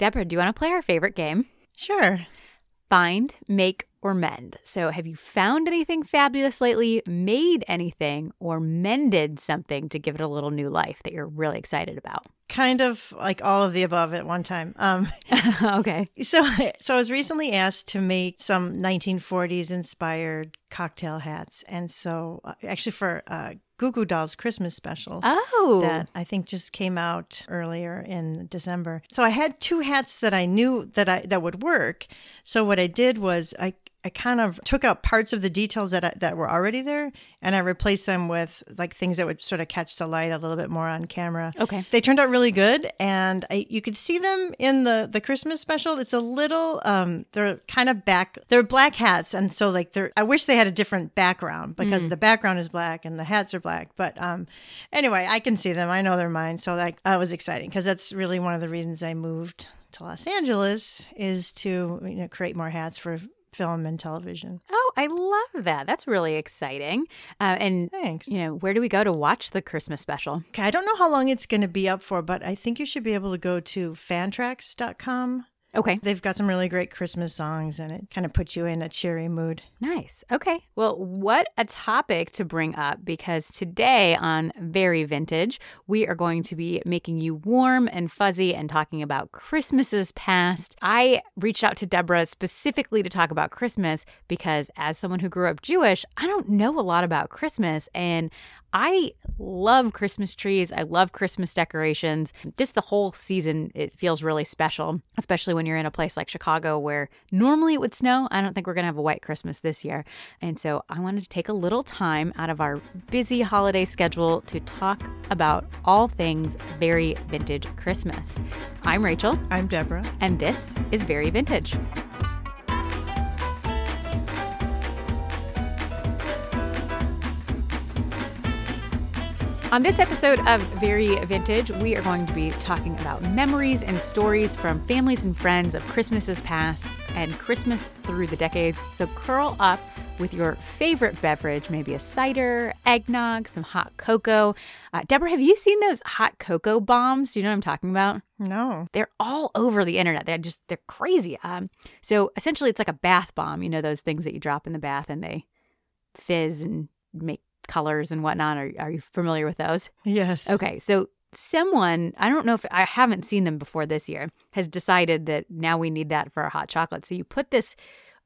Deborah, do you want to play our favorite game? Sure. Find, make, or mend. So, have you found anything fabulous lately, made anything, or mended something to give it a little new life that you're really excited about? Kind of like all of the above at one time. Um, okay. so, so I was recently asked to make some 1940s inspired cocktail hats, and so uh, actually for uh, Goo Goo Dolls Christmas special. Oh. That I think just came out earlier in December. So I had two hats that I knew that I that would work. So what I did was I I kind of took out parts of the details that I, that were already there, and I replaced them with like things that would sort of catch the light a little bit more on camera. Okay, they turned out really good, and I, you could see them in the the Christmas special. It's a little, um, they're kind of back. They're black hats, and so like they're. I wish they had a different background because mm. the background is black and the hats are black. But um, anyway, I can see them. I know they're mine, so like that was exciting because that's really one of the reasons I moved to Los Angeles is to you know create more hats for film and television. Oh, I love that. That's really exciting. Uh, and thanks. You know, where do we go to watch the Christmas special? Okay, I don't know how long it's going to be up for, but I think you should be able to go to fantrax.com Okay. They've got some really great Christmas songs and it kind of puts you in a cheery mood. Nice. Okay. Well, what a topic to bring up because today on Very Vintage, we are going to be making you warm and fuzzy and talking about Christmases past. I reached out to Deborah specifically to talk about Christmas because as someone who grew up Jewish, I don't know a lot about Christmas and I love Christmas trees. I love Christmas decorations. Just the whole season, it feels really special, especially when you're in a place like Chicago where normally it would snow. I don't think we're going to have a white Christmas this year. And so I wanted to take a little time out of our busy holiday schedule to talk about all things very vintage Christmas. I'm Rachel. I'm Deborah. And this is Very Vintage. On this episode of Very Vintage, we are going to be talking about memories and stories from families and friends of Christmases past and Christmas through the decades. So curl up with your favorite beverage, maybe a cider, eggnog, some hot cocoa. Uh, Deborah, have you seen those hot cocoa bombs? Do you know what I'm talking about? No. They're all over the internet. They're just, they're crazy. Um, so essentially, it's like a bath bomb. You know, those things that you drop in the bath and they fizz and make colors and whatnot. Are, are you familiar with those? Yes. Okay. So someone, I don't know if I haven't seen them before this year, has decided that now we need that for our hot chocolate. So you put this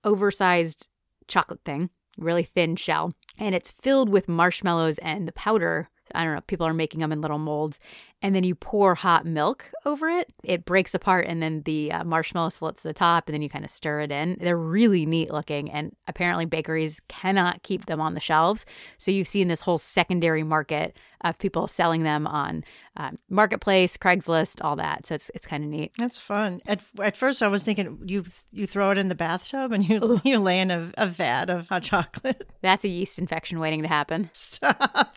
oversized chocolate thing, really thin shell, and it's filled with marshmallows and the powder I don't know, people are making them in little molds. And then you pour hot milk over it. It breaks apart, and then the uh, marshmallows float to the top, and then you kind of stir it in. They're really neat looking, and apparently bakeries cannot keep them on the shelves. So you've seen this whole secondary market of people selling them on um, Marketplace, Craigslist, all that. So it's it's kind of neat. That's fun. At, at first, I was thinking you you throw it in the bathtub and you you lay in a, a vat of hot chocolate. That's a yeast infection waiting to happen. Stop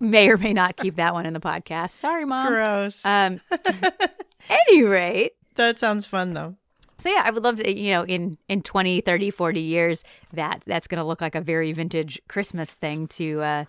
may or may not keep that one in the podcast. Sorry, mom. Gross. Um, any rate, that sounds fun though. So yeah, I would love to, you know, in in 20, 30, 40 years that that's going to look like a very vintage Christmas thing to uh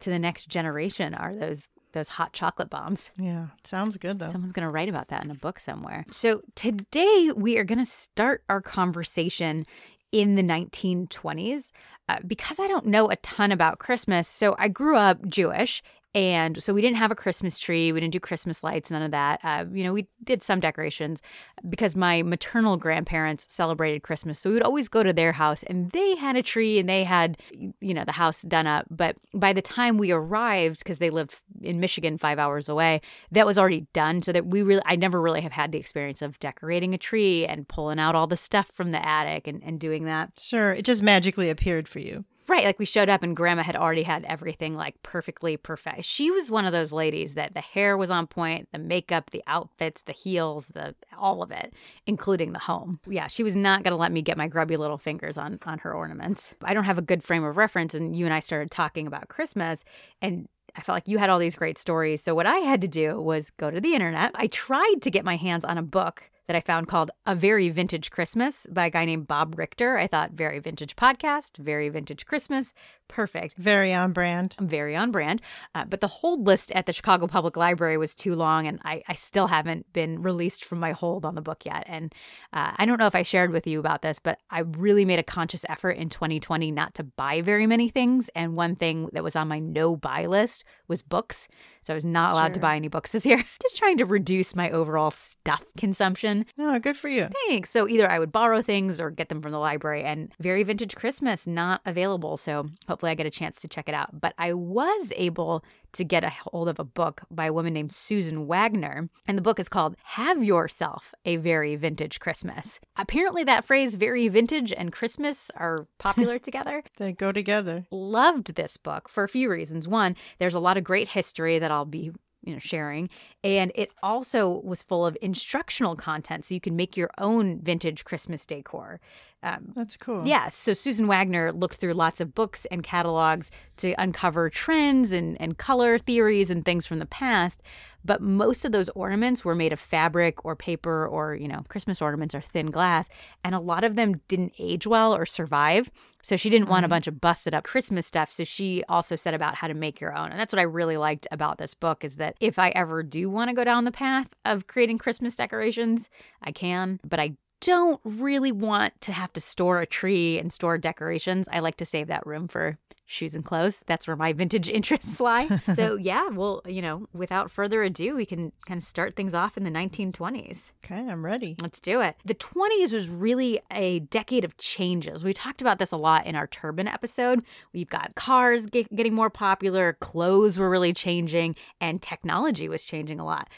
to the next generation are those those hot chocolate bombs. Yeah, sounds good though. Someone's going to write about that in a book somewhere. So today we are going to start our conversation in the 1920s uh, Uh, because I don't know a ton about Christmas. So I grew up Jewish and so we didn't have a Christmas tree. We didn't do Christmas lights, none of that. Uh, you know, we did some decorations because my maternal grandparents celebrated Christmas. So we would always go to their house and they had a tree and they had, you know, the house done up. But by the time we arrived, because they lived in Michigan five hours away, that was already done. So that we really, I never really have had the experience of decorating a tree and pulling out all the stuff from the attic and, and doing that. Sure. It just magically appeared for you. Right, like we showed up and grandma had already had everything like perfectly perfect. She was one of those ladies that the hair was on point, the makeup, the outfits, the heels, the all of it, including the home. Yeah, she was not going to let me get my grubby little fingers on on her ornaments. I don't have a good frame of reference and you and I started talking about Christmas and I felt like you had all these great stories. So what I had to do was go to the internet. I tried to get my hands on a book that I found called A Very Vintage Christmas by a guy named Bob Richter. I thought very vintage podcast, very vintage Christmas, Perfect. Very on brand. Very on brand. Uh, but the hold list at the Chicago Public Library was too long, and I, I still haven't been released from my hold on the book yet. And uh, I don't know if I shared with you about this, but I really made a conscious effort in 2020 not to buy very many things. And one thing that was on my no buy list was books. So I was not allowed sure. to buy any books this year. Just trying to reduce my overall stuff consumption. Oh, good for you. Thanks. So either I would borrow things or get them from the library. And Very Vintage Christmas not available. So hopefully I get a chance to check it out. But I was able to get a hold of a book by a woman named Susan Waggoner. And the book is called Have Yourself a Very Vintage Christmas. Apparently, that phrase, very vintage and Christmas, are popular together. they go together. Loved this book for a few reasons. One, there's a lot of great history that I'll be you know sharing and it also was full of instructional content so you can make your own vintage christmas decor um, that's cool yeah, so susan waggoner looked through lots of books and catalogs to uncover trends and, and color theories and things from the past but most of those ornaments were made of fabric or paper or you know christmas ornaments or thin glass and a lot of them didn't age well or survive so she didn't want a mm-hmm. bunch of busted up christmas stuff so she also said about how to make your own and that's what i really liked about this book is that if i ever do want to go down the path of creating christmas decorations i can but i don't really want to have to store a tree and store decorations. I like to save that room for shoes and clothes. That's where my vintage interests lie. so, yeah, well, you know, without further ado, we can kind of start things off in the 1920s. Okay, I'm ready. Let's do it. The 20s was really a decade of changes. We talked about this a lot in our turban episode. We've got cars get, getting more popular, clothes were really changing, and technology was changing a lot.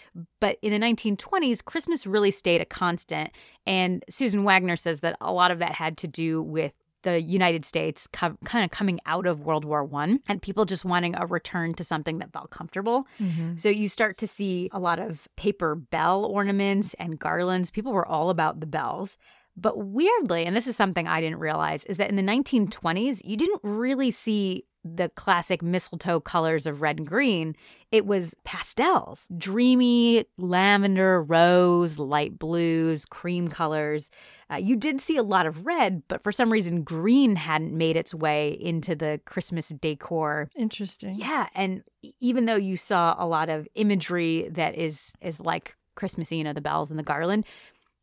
But in the 1920s, Christmas really stayed a constant. And Susan Waggoner says that a lot of that had to do with the United States co- kind of coming out of World War One and people just wanting a return to something that felt comfortable. Mm-hmm. So you start to see a lot of paper bell ornaments and garlands. People were all about the bells. But weirdly, and this is something I didn't realize, is that in the 1920s, you didn't really see the classic mistletoe colors of red and green. It was pastels, dreamy lavender, rose, light blues, cream colors. Uh, you did see a lot of red, but for some reason, green hadn't made its way into the Christmas decor. Interesting. Yeah, and even though you saw a lot of imagery that is is like Christmassy, you know, the bells and the garland,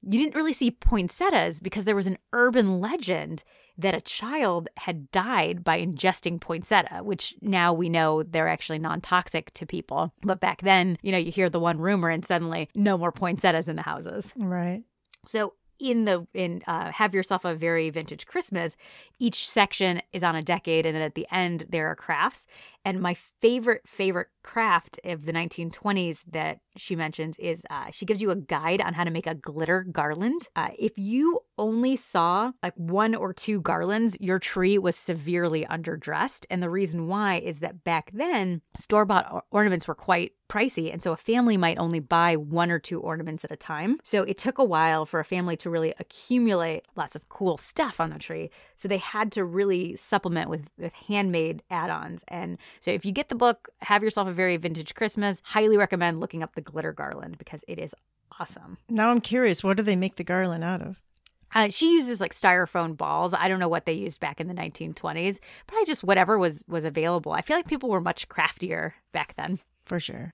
you didn't really see poinsettias because there was an urban legend that a child had died by ingesting poinsettia, which now we know they're actually non toxic to people. But back then, you know, you hear the one rumor and suddenly no more poinsettias in the houses. Right. So in the in uh, have yourself a very vintage christmas each section is on a decade and then at the end there are crafts. And my favorite favorite craft of the 1920s that she mentions is uh, she gives you a guide on how to make a glitter garland. Uh, if you only saw like one or two garlands, your tree was severely underdressed. And the reason why is that back then, store bought ornaments were quite pricey. And so a family might only buy one or two ornaments at a time. So it took a while for a family to really accumulate lots of cool stuff on the tree. So they had to really supplement with, with handmade add ons. And so if you get the book, have yourself a very vintage Christmas, highly recommend looking up the glitter garland because it is awesome. Now I'm curious, what do they make the garland out of? Uh, she uses like styrofoam balls. I don't know what they used back in the 1920s. Probably just whatever was was available. I feel like people were much craftier back then. For sure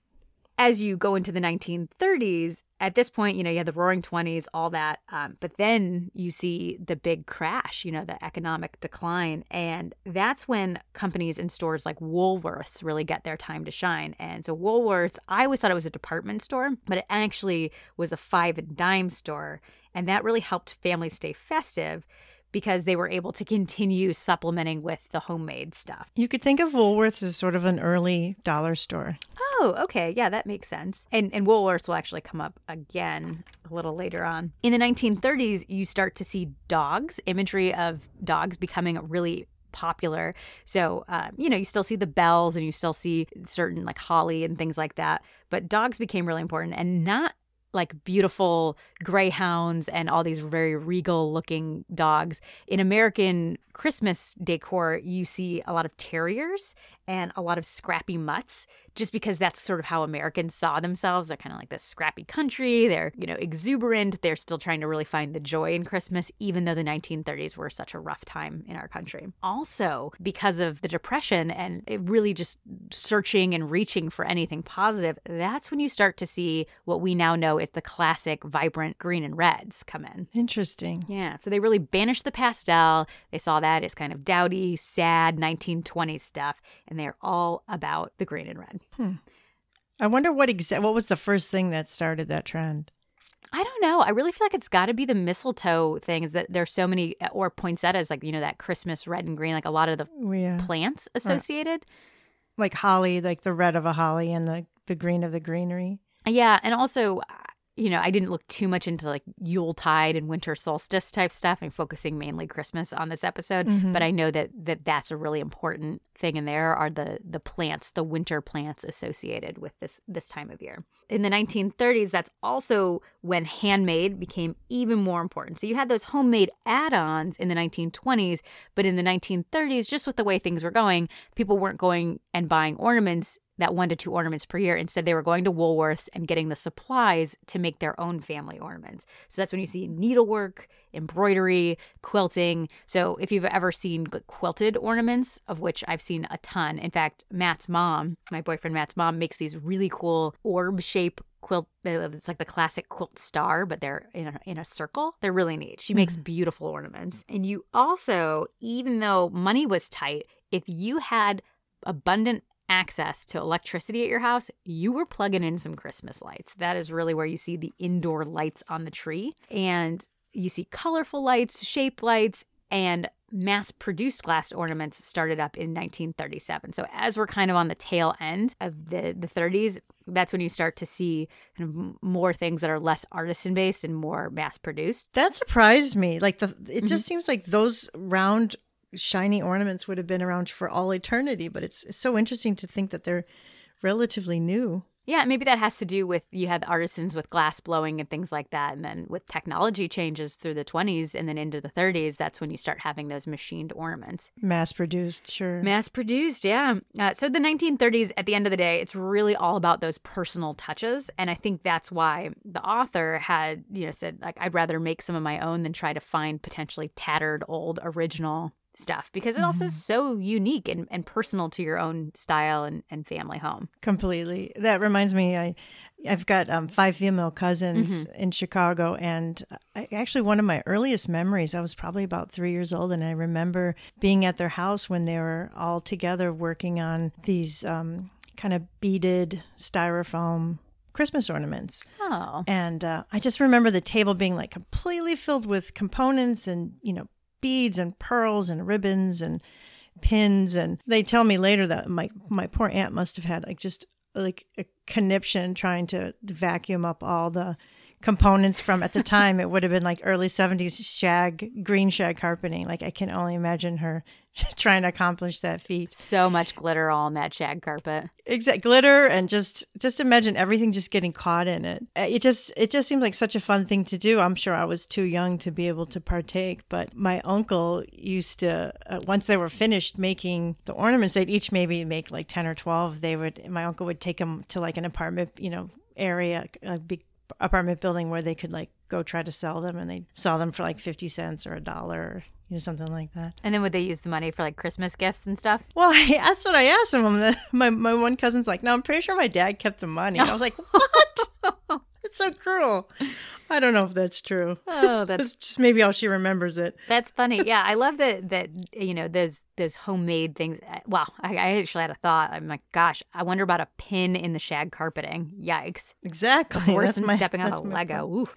as you go into the 1930s, at this point, you know, you have the roaring 20s, all that. Um, but then you see the big crash, you know, the economic decline. And that's when companies and stores like Woolworths really get their time to shine. And so, Woolworths, I always thought it was a department store, but it actually was a five and dime store. And that really helped families stay festive because they were able to continue supplementing with the homemade stuff. You could think of Woolworths as sort of an early dollar store. Oh, okay. Yeah, that makes sense. And and Woolworths will actually come up again a little later on. In the 1930s, you start to see dogs, imagery of dogs becoming really popular. So, uh, you know, you still see the bells and you still see certain like holly and things like that. But dogs became really important and not like beautiful greyhounds and all these very regal looking dogs. In American Christmas decor, you see a lot of terriers and a lot of scrappy mutts. just because that's sort of how Americans saw themselves. They're kind of like this scrappy country. They're, you know, exuberant. They're still trying to really find the joy in Christmas, even though the 1930s were such a rough time in our country. Also, because of the Depression and it really just searching and reaching for anything positive, that's when you start to see what we now know is the classic vibrant green and reds come in. Interesting. Yeah. So they really banished the pastel. They saw that as kind of dowdy, sad 1920s stuff, and they're all about the green and red. Hmm. I wonder what exa- what was the first thing that started that trend. I don't know. I really feel like it's got to be the mistletoe thing. Is that there's so many or poinsettias, like you know that Christmas red and green, like a lot of the Yeah. plants associated. Like holly, like the red of a holly and the, the green of the greenery. Yeah, and also, uh, you know, I didn't look too much into like Yuletide and winter solstice type stuff. I'm focusing mainly Christmas on this episode, Mhm. but I know that that that's a really important thing. And there are the the plants, the winter plants associated with this this time of year. In the 1930s, that's also when handmade became even more important. So you had those homemade add-ons in the 1920s, but in the 1930s, just with the way things were going, people weren't going and buying ornaments that one to two ornaments per year. Instead, they were going to Woolworths and getting the supplies to make their own family ornaments. So that's when you see needlework, embroidery, quilting. So if you've ever seen quilted ornaments, of which I've seen a ton, in fact, Matt's mom, my boyfriend Matt's mom, makes these really cool orb shape quilt. Uh, it's like the classic quilt star, but they're in a, in a circle. They're really neat. She makes mm. beautiful ornaments. And you also, even though money was tight, if you had abundant access to electricity at your house, you were plugging in some Christmas lights. That is really where you see the indoor lights on the tree. And you see colorful lights, shaped lights, and mass produced glass ornaments started up in 1937. So as we're kind of on the tail end of the, the 30s, that's when you start to see kind of more things that are less artisan based and more mass produced. That surprised me. Like the it mm-hmm. just seems like those round shiny ornaments would have been around for all eternity, but it's, it's so interesting to think that they're relatively new. Yeah, maybe that has to do with you had artisans with glass blowing and things like that. And then with technology changes through the 20s and then into the 30s, that's when you start having those machined ornaments. Mass produced, sure. Mass produced, yeah. Uh, so the 1930s, at the end of the day, it's really all about those personal touches. And I think that's why the author had, you know, said, like, I'd rather make some of my own than try to find potentially tattered, old, original stuff because it also is so unique and, and personal to your own style and, and family home. Completely. That reminds me, I, I've got um, five female cousins in Chicago, and I, actually one of my earliest memories. I was probably about three years old, and I remember being at their house when they were all together working on these um, kind of beaded styrofoam Christmas ornaments. Oh. And uh, I just remember the table being like completely filled with components and, you know, beads and pearls and ribbons and pins. And they tell me later that my, my poor aunt must have had like just like a conniption trying to vacuum up all the components from. At the time it would have been like early 70s shag green shag carpeting. Like i can only imagine her trying to accomplish that feat. So much glitter all on that shag carpet. exact glitter and just just imagine everything just getting caught in it. Uh, it just it just seemed like such a fun thing to do. I'm sure i was too young to be able to partake but my uncle used to uh, once they were finished making the ornaments they'd each maybe make like 10 or 12 they would my uncle would take them to like an apartment you know area a big apartment building where they could like go try to sell them and they sell them for like 50 cents or a dollar or you know something like that And then would they use the money for like Christmas gifts and stuff? well, I, that's what I asked him. I'm- My my one cousin's like, no, I'm pretty sure my dad kept the money. I was like, what? it's so cruel. I don't know if that's true. Oh, that's just maybe all she remembers it. That's funny. Yeah, I love that. That you know, those those homemade things. Uh, Wow, I, I actually had a thought. I'm like, gosh, I wonder about a pin in the shag carpeting. Yikes, Exactly. it's worse That's than my- stepping on a Lego.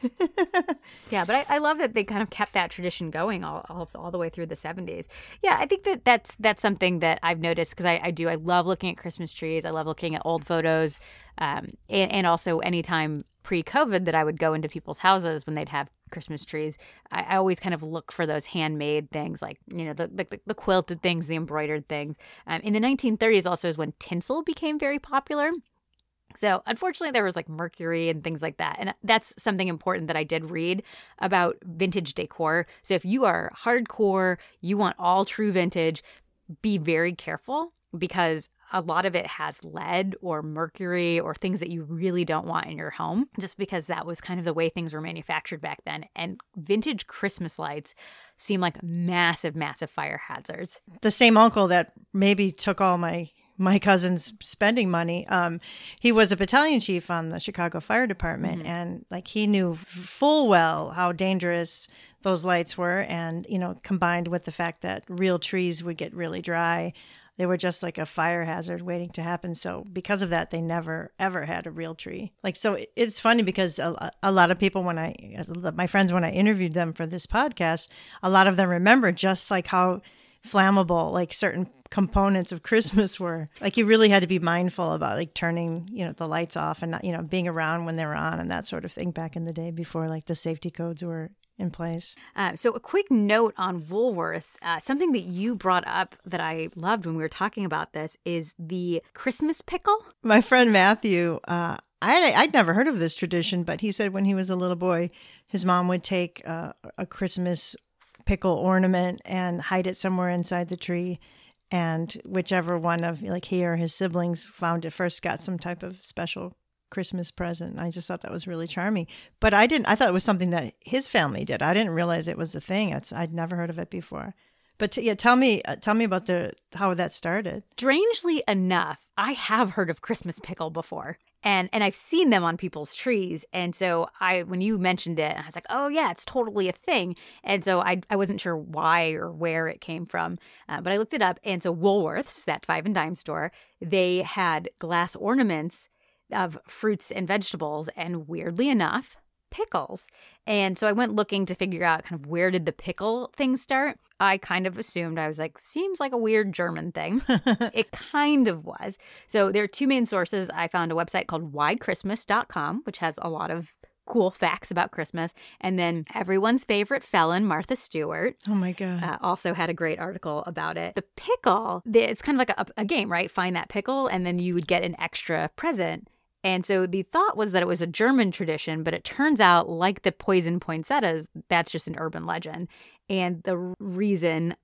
Yeah, but I, I love that they kind of kept that tradition going all, all all the way through the 70s. Yeah, I think that that's that's something that I've noticed because I, I do. I love looking at Christmas trees. I love looking at old photos, um, and, and also anytime pre-COVID that I would go into people's houses when they'd have Christmas trees, I, I always kind of look for those handmade things, like you know the the, the quilted things, the embroidered things. Um, in the 1930s, also is when tinsel became very popular. So, unfortunately, there was like mercury and things like that. And that's something important that I did read about vintage decor. So, if you are hardcore, you want all true vintage, be very careful because a lot of it has lead or mercury or things that you really don't want in your home, just because that was kind of the way things were manufactured back then. And vintage Christmas lights seem like massive, massive fire hazards. The same uncle that maybe took all my my cousin's spending money. Um, he was a battalion chief on the Chicago Fire Department, mm-hmm. and like he knew full well how dangerous those lights were, and you know, combined with the fact that real trees would get really dry, they were just like a fire hazard waiting to happen. So because of that, they never ever had a real tree. Like so, it's funny because a, a lot of people when I my friends when I interviewed them for this podcast, a lot of them remember just like how flammable like certain components of Christmas were. Like you really had to be mindful about like turning, you know, the lights off and not, you know, being around when they were on and that sort of thing back in the day before like the safety codes were in place. Uh, so, a quick note on Woolworths uh, something that you brought up that I loved when we were talking about this is the Christmas pickle. My friend Matthew, uh, I, I'd never heard of this tradition, but he said when he was a little boy, his mom would take uh, a Christmas pickle ornament and hide it somewhere inside the tree and whichever one of like he or his siblings found it first got some type of special Christmas present. I just thought that was really charming. But I didn't I thought it was something that his family did. I didn't realize it was a thing. It's I'd never heard of it before. But t- yeah, tell me uh, tell me about the how that started. Strangely enough, I have heard of Christmas pickle before and and I've seen them on people's trees. And so I when you mentioned it, I was like, oh yeah, it's totally a thing. And so I I wasn't sure why or where it came from, uh, but I looked it up. And so Woolworths, that five and dime store, they had glass ornaments of fruits and vegetables, and weirdly enough, pickles. And so I went looking to figure out kind of where did the pickle thing start. I kind of assumed I was like, seems like a weird German thing. it kind of was. So there are two main sources. I found a website called whychristmas.com, which has a lot of cool facts about Christmas. And then everyone's favorite felon, Martha Stewart. Oh my God. Uh, also had a great article about it. The pickle, it's kind of like a, a game, right? Find that pickle, and then you would get an extra present. And so the thought was that it was a German tradition, but it turns out, like the poison poinsettias, that's just an urban legend. And the reason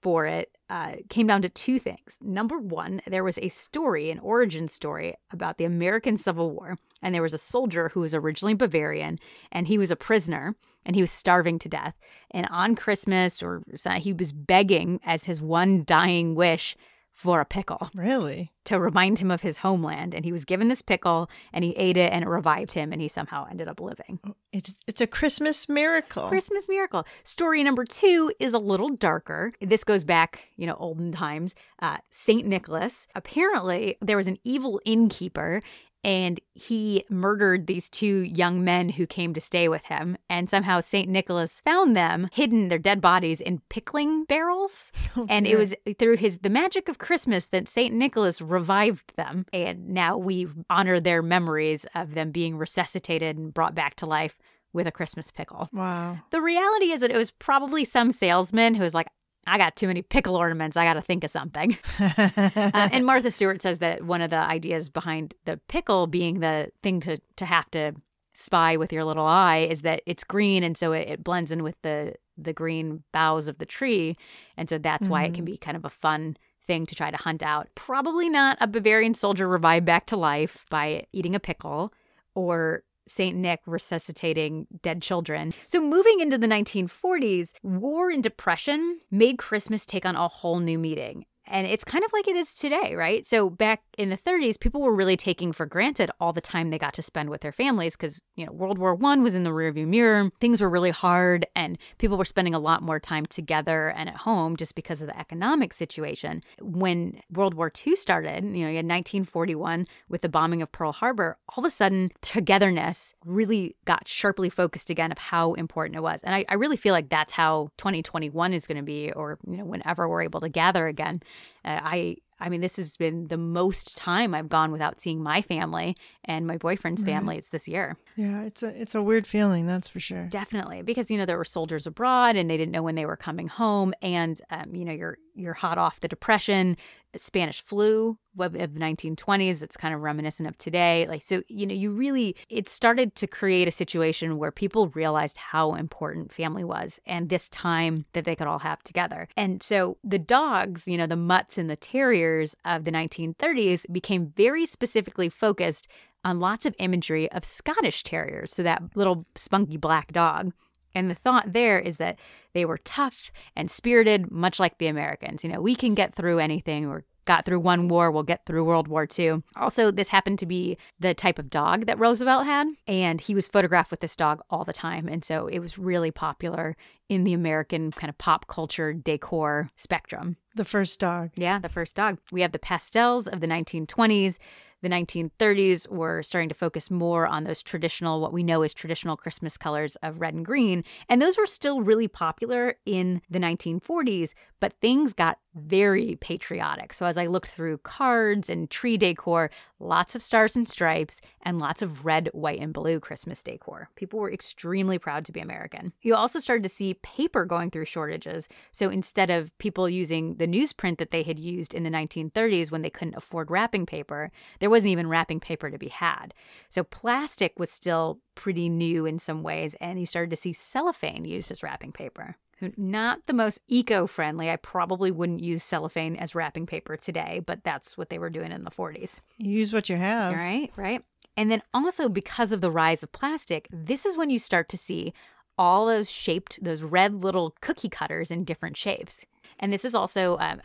for it uh, came down to two things. Number one, there was a story, an origin story about the American Civil War. And there was a soldier who was originally Bavarian, and he was a prisoner and he was starving to death. And on Christmas, or he was begging as his one dying wish for a pickle. Really? To remind him of his homeland. And he was given this pickle and he ate it and it revived him and he somehow ended up living. Oh, it's, it's a Christmas miracle. Christmas miracle. Story number two is a little darker. This goes back, you know, olden times. Uh, St. Nicholas. Apparently, there was an evil innkeeper and he murdered these two young men who came to stay with him. And somehow St. Nicholas found them hidden their dead bodies in pickling barrels. Oh, and it was through his the magic of Christmas that St. Nicholas revived them. And now we honor their memories of them being resuscitated and brought back to life with a Christmas pickle. Wow. The reality is that it was probably some salesman who was like, I got too many pickle ornaments. I got to think of something. uh, and Martha Stewart says that one of the ideas behind the pickle being the thing to, to have to spy with your little eye is that it's green and so it, it blends in with the the green boughs of the tree and so that's mm-hmm. why it can mm-hmm. be kind of a fun thing to try to hunt out probably not a bavarian soldier revived back to life by eating a pickle or St. Nick resuscitating dead children. So, moving into the 1940s, war and depression made Christmas take on a whole new meaning. And it's kind of like it is today, right? So back in the 30s, people were really taking for granted all the time they got to spend with their families because, you know, World War One was in the rearview mirror. Things were really hard and people were spending a lot more time together and at home just because of the economic situation. When World War II started, you know, you had 1941 with the bombing of Pearl Harbor, all of a sudden togetherness really got sharply focused again of how important it was. And I, I really feel like that's how 2021 is going to be, or, you know, whenever we're able to gather again. Uh, I I mean, this has been the most time I've gone without seeing my family and my boyfriend's right. family. It's this year. Yeah, it's a it's a weird feeling, that's for sure. Definitely, because you know there were soldiers abroad and they didn't know when they were coming home, and um, you know you're you're hot off the depression, Spanish flu of 1920s it's kind of reminiscent of today like so you know you really it started to create a situation where people realized how important family was and this time that they could all have together. And so the dogs you know the mutts and the terriers of the 1930s became very specifically focused on lots of imagery of Scottish terriers so that little spunky black dog and the thought there is that they were tough and spirited, much like the Americans. You know, we can get through anything. We're got through one war, we'll get through World War II. Also, this happened to be the type of dog that Roosevelt had, and he was photographed with this dog all the time. And so it was really popular in the American kind of pop culture decor spectrum. The first dog. Yeah, the first dog. We have the pastels of the 1920s the 1930s were starting to focus more on those traditional, what we know as traditional Christmas colors of red and green. And those were still really popular in the 1940s, but things got very patriotic. So as I looked through cards and tree decor, lots of stars and stripes and lots of red, white, and blue Christmas decor. People were extremely proud to be American. You also started to see paper going through shortages. So instead of people using the newsprint that they had used in the 1930s when they couldn't afford wrapping paper, there wasn't even wrapping paper to be had. So plastic was still pretty new in some ways, and you started to see cellophane used as wrapping paper. Not the most eco friendly. I probably wouldn't use cellophane as wrapping paper today, but that's what they were doing in the 40s. use what you have. Right, right. And then also because of the rise of plastic, this is when you start to see all those shaped, those red little cookie cutters in different shapes. And this is also, um,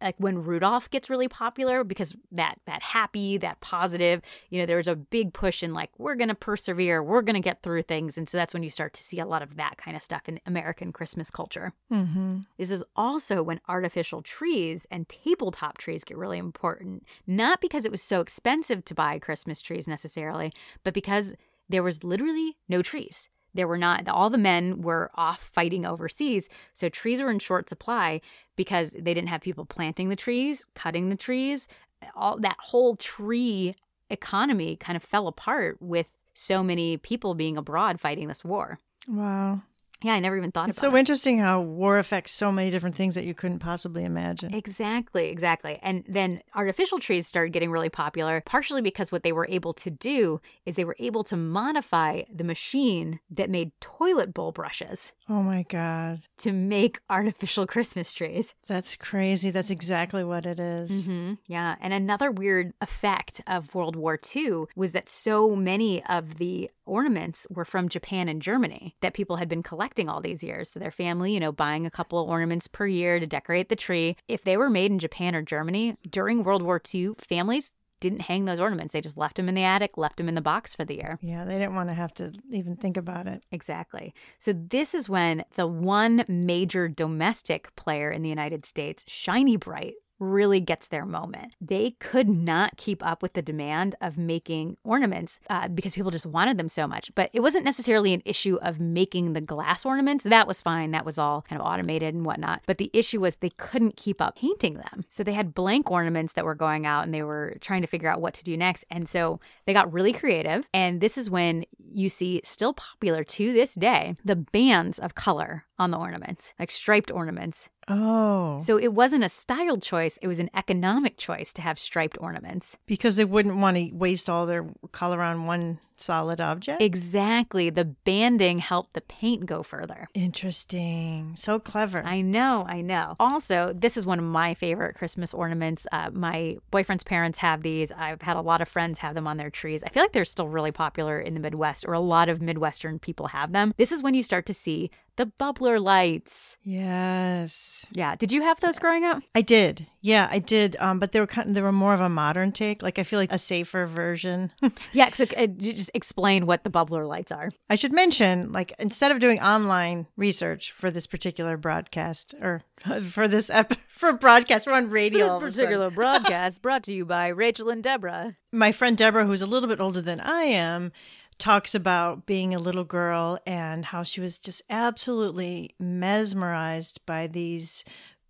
like when Rudolph gets really popular because that that happy, that positive, you know, there's a big push in like we're going to persevere, we're going to get through things, and so that's when you start to see a lot of that kind of stuff in American Christmas culture. Mm-hmm. This is also when artificial trees and tabletop trees get really important, not because it was so expensive to buy Christmas trees necessarily, but because there was literally no trees. There were not, all the men were off fighting overseas. So trees were in short supply because they didn't have people planting the trees, cutting the trees. All that whole tree economy kind of fell apart with so many people being abroad fighting this war. Wow. Yeah, I never even thought about it. it's so interesting how war affects so many different things that you couldn't possibly imagine. Exactly, exactly. And then artificial trees started getting really popular, partially because what they were able to do is they were able to modify the machine that made toilet bowl brushes. Oh my God. To make artificial Christmas trees. That's crazy. That's exactly what it is. Mm-hmm. Yeah. And another weird effect of World War II was that so many of the ornaments were from Japan and Germany that people had been collecting all these years. So their family, you know, buying a couple of ornaments per year to decorate the tree. If they were made in Japan or Germany during World War II, families didn't hang those ornaments. They just left them in the attic, left them in the box for the year. Yeah, they didn't want to have to even think about it. Exactly. So, this is when the one major domestic player in the United States, Shiny Brite, really gets their moment. They could not keep up with the demand of making ornaments uh, because people just wanted them so much. But it wasn't necessarily an issue of making the glass ornaments. That was fine. That was all kind of automated and whatnot. But the issue was they couldn't keep up painting them. So they had blank ornaments that were going out and they were trying to figure out what to do next. And so they got really creative. And this is when you see, still popular to this day, the bands of color on the ornaments, like striped ornaments. Oh. So it wasn't a style choice, it was an economic choice to have striped ornaments. Because they wouldn't want to waste all their color on one solid object? Exactly. The banding helped the paint go further. Interesting. So clever. I know, I know. Also, this is one of my favorite Christmas ornaments. Uh, my boyfriend's parents have these. I've had a lot of friends have them on their trees. I feel like they're still really popular in the Midwest, or a lot of Midwestern people have them. This is when you start to see the bubbler lights. Yes. Yeah. Did you have those growing up? I did. Yeah, I did. Um, but they were kind of, they were more of a modern take. Like I feel like a safer version. yeah. So uh, just explain what the bubbler lights are. I should mention, like instead of doing online research for this particular broadcast or for this ep- for broadcast, we're on radio. this particular broadcast brought to you by Rachel and Deborah. My friend Deborah, who's a little bit older than I am, talks about being a little girl and how she was just absolutely mesmerized by these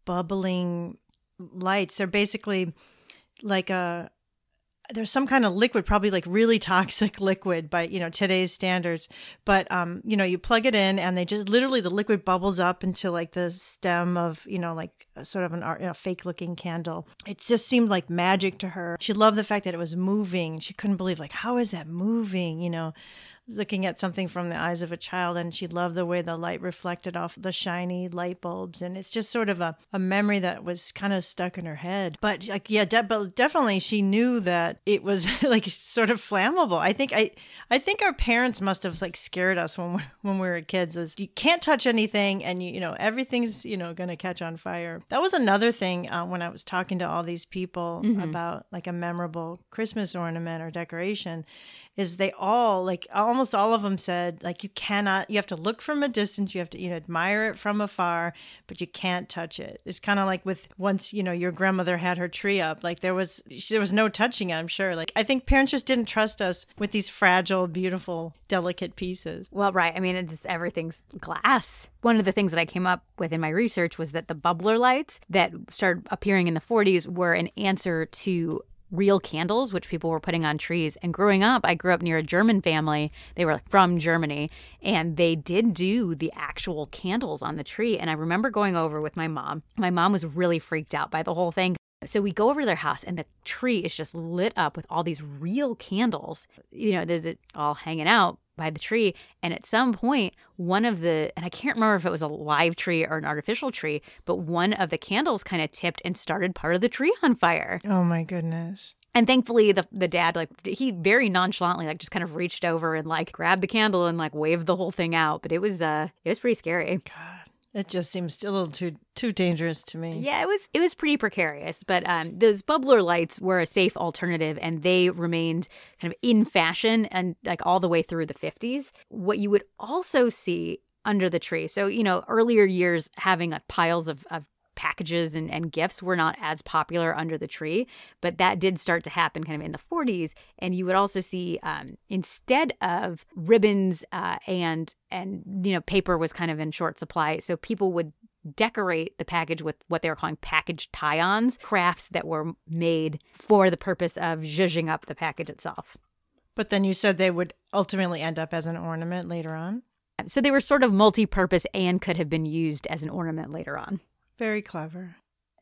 bubbling lights. They're basically like a there's some kind of liquid, probably like really toxic liquid by, you know, today's standards. But, um, you know, you plug it in and they just literally the liquid bubbles up into like the stem of, you know, like sort of an art, you know, fake looking candle. It just seemed like magic to her. She loved the fact that it was moving. She couldn't believe, like, how is that moving? You know, looking at something from the eyes of a child and she loved the way the light reflected off the shiny light bulbs. And it's just sort of a, a memory that was kind of stuck in her head. But like yeah de- but definitely she knew that it was like sort of flammable. I think i i think our parents must have like scared us when we when we were kids is you can't touch anything and you you know everything's you know gonna catch on fire. That was another thing uh, when i was talking to all these people mm-hmm. about like a memorable christmas ornament or decoration is they all like almost all of them said like you cannot you have to look from a distance you have to you know admire it from afar but you can't touch it. It's kind of like with once you know your grandmother had her tree up like there was there was no touching it i'm sure. Like i think parents just didn't trust us with these fragile beautiful delicate pieces. Well right i mean it's just everything's glass. One of the things that I came up with in my research was that the bubbler lights that started appearing in the 40s were an answer to real candles, which people were putting on trees. And growing up, I grew up near a German family. They were from Germany, and they did do the actual candles on the tree. And I remember going over with my mom. My mom was really freaked out by the whole thing. So we go over to their house, and the tree is just lit up with all these real candles. You know, there's it all hanging out by the tree. And at some point, one of the, and I can't remember if it was a live tree or an artificial tree, but one of the candles kind of tipped and started part of the tree on fire. Oh my goodness. And thankfully, the the dad like he very nonchalantly like just kind of reached over and like grabbed the candle and like waved the whole thing out. But it was uh it was pretty scary. God. It just seems a little too too dangerous to me. Yeah, it was it was pretty precarious, but um, those bubbler lights were a safe alternative, and they remained kind of in fashion and like all the way through the fifties. What you would also see under the tree, so you know, earlier years having like piles of of packages and, and gifts were not as popular under the tree, but that did start to happen kind of in the 40s. And you would also see um, instead of ribbons uh, and and you know paper was kind of in short supply, so people would decorate the package with what they were calling package tie-ons, crafts that were made for the purpose of zhuzhing up the package itself. But then you said they would ultimately end up as an ornament later on. So they were sort of multi-purpose and could have been used as an ornament later on. Very clever.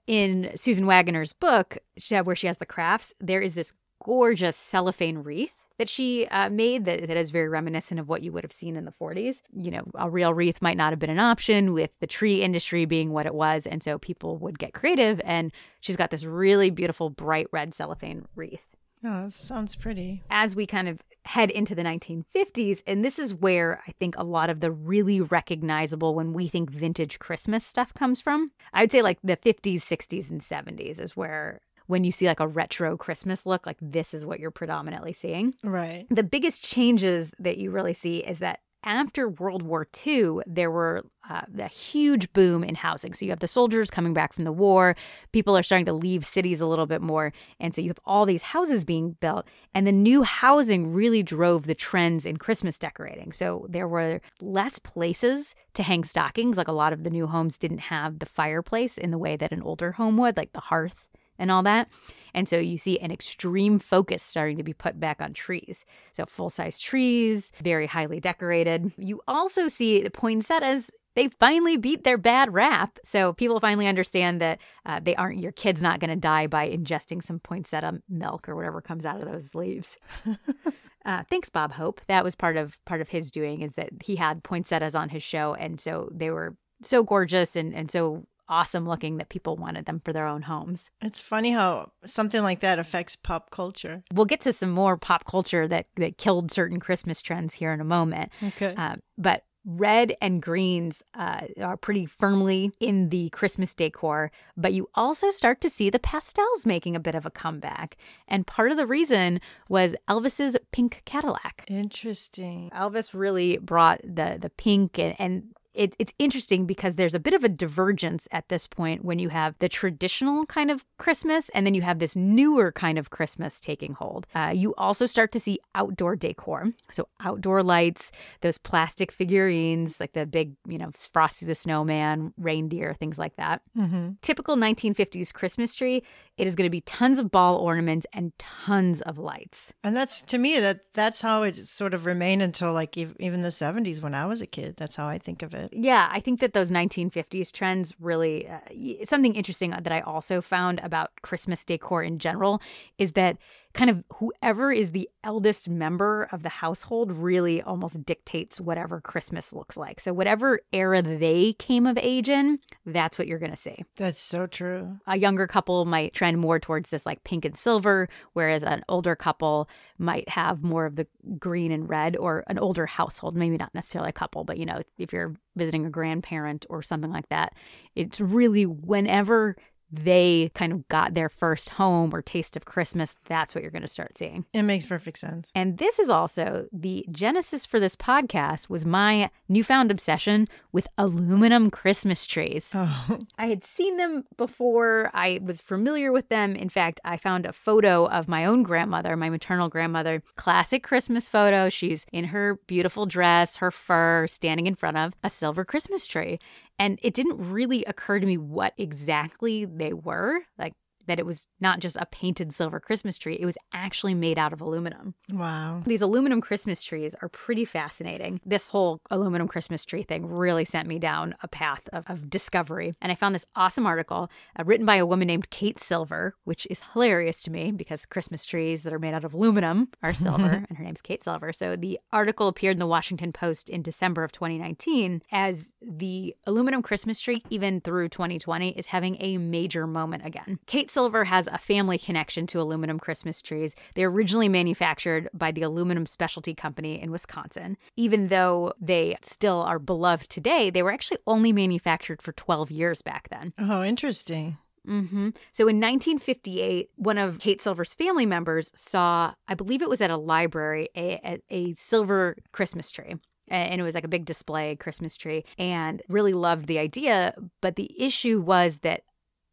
In Susan Waggoner's book, where she has the crafts, there is this gorgeous cellophane wreath that she uh, made that, that is very reminiscent of what you would have seen in the 40s. You know, a real wreath might not have been an option with the tree industry being what it was. And so people would get creative. And she's got this really beautiful bright red cellophane wreath. Oh, that sounds pretty. As we kind of head into the 1950s, and this is where I think a lot of the really recognizable when we think vintage Christmas stuff comes from. I would say like the 50s, 60s, and 70s is where when you see like a retro Christmas look, like this is what you're predominantly seeing. Right. The biggest changes that you really see is that after World War II, there were uh, a huge boom in housing. So you have the soldiers coming back from the war. People are starting to leave cities a little bit more. And so you have all these houses being built. And the new housing really drove the trends in Christmas decorating. So there were less places to hang stockings. Like a lot of the new homes didn't have the fireplace in the way that an older home would, like the hearth and all that. And so you see an extreme focus starting to be put back on trees. So full size trees, very highly decorated. You also see the poinsettias they finally beat their bad rap. So people finally understand that uh, they aren't your kid's not going to die by ingesting some poinsettia milk or whatever comes out of those leaves. uh, thanks, Bob Hope. That was part of part of his doing is that he had poinsettias on his show, and so they were so gorgeous and and so awesome looking that people wanted them for their own homes. It's funny how something like that affects pop culture. We'll get to some more pop culture that, that killed certain Christmas trends here in a moment. Okay. Uh, but red and greens uh, are pretty firmly in the Christmas decor, but you also start to see the pastels making a bit of a comeback. And part of the reason was Elvis's pink Cadillac. Interesting. Elvis really brought the the pink and, and it, it's interesting because there's a bit of a divergence at this point when you have the traditional kind of Christmas and then you have this newer kind of Christmas taking hold. Uh, you also start to see outdoor decor. So, outdoor lights, those plastic figurines, like the big, you know, Frosty the Snowman, reindeer, things like that. Mm-hmm. Typical 1950s Christmas tree, it is going to be tons of ball ornaments and tons of lights. And that's to me that that's how it sort of remained until like even the 70s when I was a kid. That's how I think of it. Yeah, I think that those 1950s trends really uh, something interesting that I also found about Christmas decor in general is that kind of whoever is the eldest member of the household really almost dictates whatever Christmas looks like. So, whatever era they came of age in, that's what you're going to see. That's so true. A younger couple might trend more towards this like pink and silver, whereas an older couple might have more of the green and red, or an older household, maybe not necessarily a couple, but you know, if you're visiting a grandparent or something like that, it's really whenever they kind of got their first home or taste of Christmas, that's what you're going to start seeing. It makes perfect sense. And this is also the genesis for this podcast was my newfound obsession with aluminum Christmas trees. Oh. I had seen them before. I was familiar with them. In fact, I found a photo of my own grandmother, my maternal grandmother, classic Christmas photo. She's in her beautiful dress, her fur, standing in front of a silver Christmas tree. And it didn't really occur to me what exactly they were. Like, that it was not just a painted silver Christmas tree, it was actually made out of aluminum. Wow. These aluminum Christmas trees are pretty fascinating. This whole aluminum Christmas tree thing really sent me down a path of, of discovery. And I found this awesome article uh, written by a woman named Kate Silver, which is hilarious to me because Christmas trees that are made out of aluminum are silver, and her name's Kate Silver. So the article appeared in the Washington Post in December of 2019 as the aluminum Christmas tree, even through 2020, is having a major moment again. Kate Silver has a family connection to aluminum Christmas trees. They are originally manufactured by the Aluminum Specialty Company in Wisconsin. Even though they still are beloved today, they were actually only manufactured for 12 years back then. Oh, interesting. Mm-hmm. So in 1958, one of Kate Silver's family members saw, I believe it was at a library, a, a, a silver Christmas tree and it was like a big display Christmas tree and really loved the idea. But the issue was that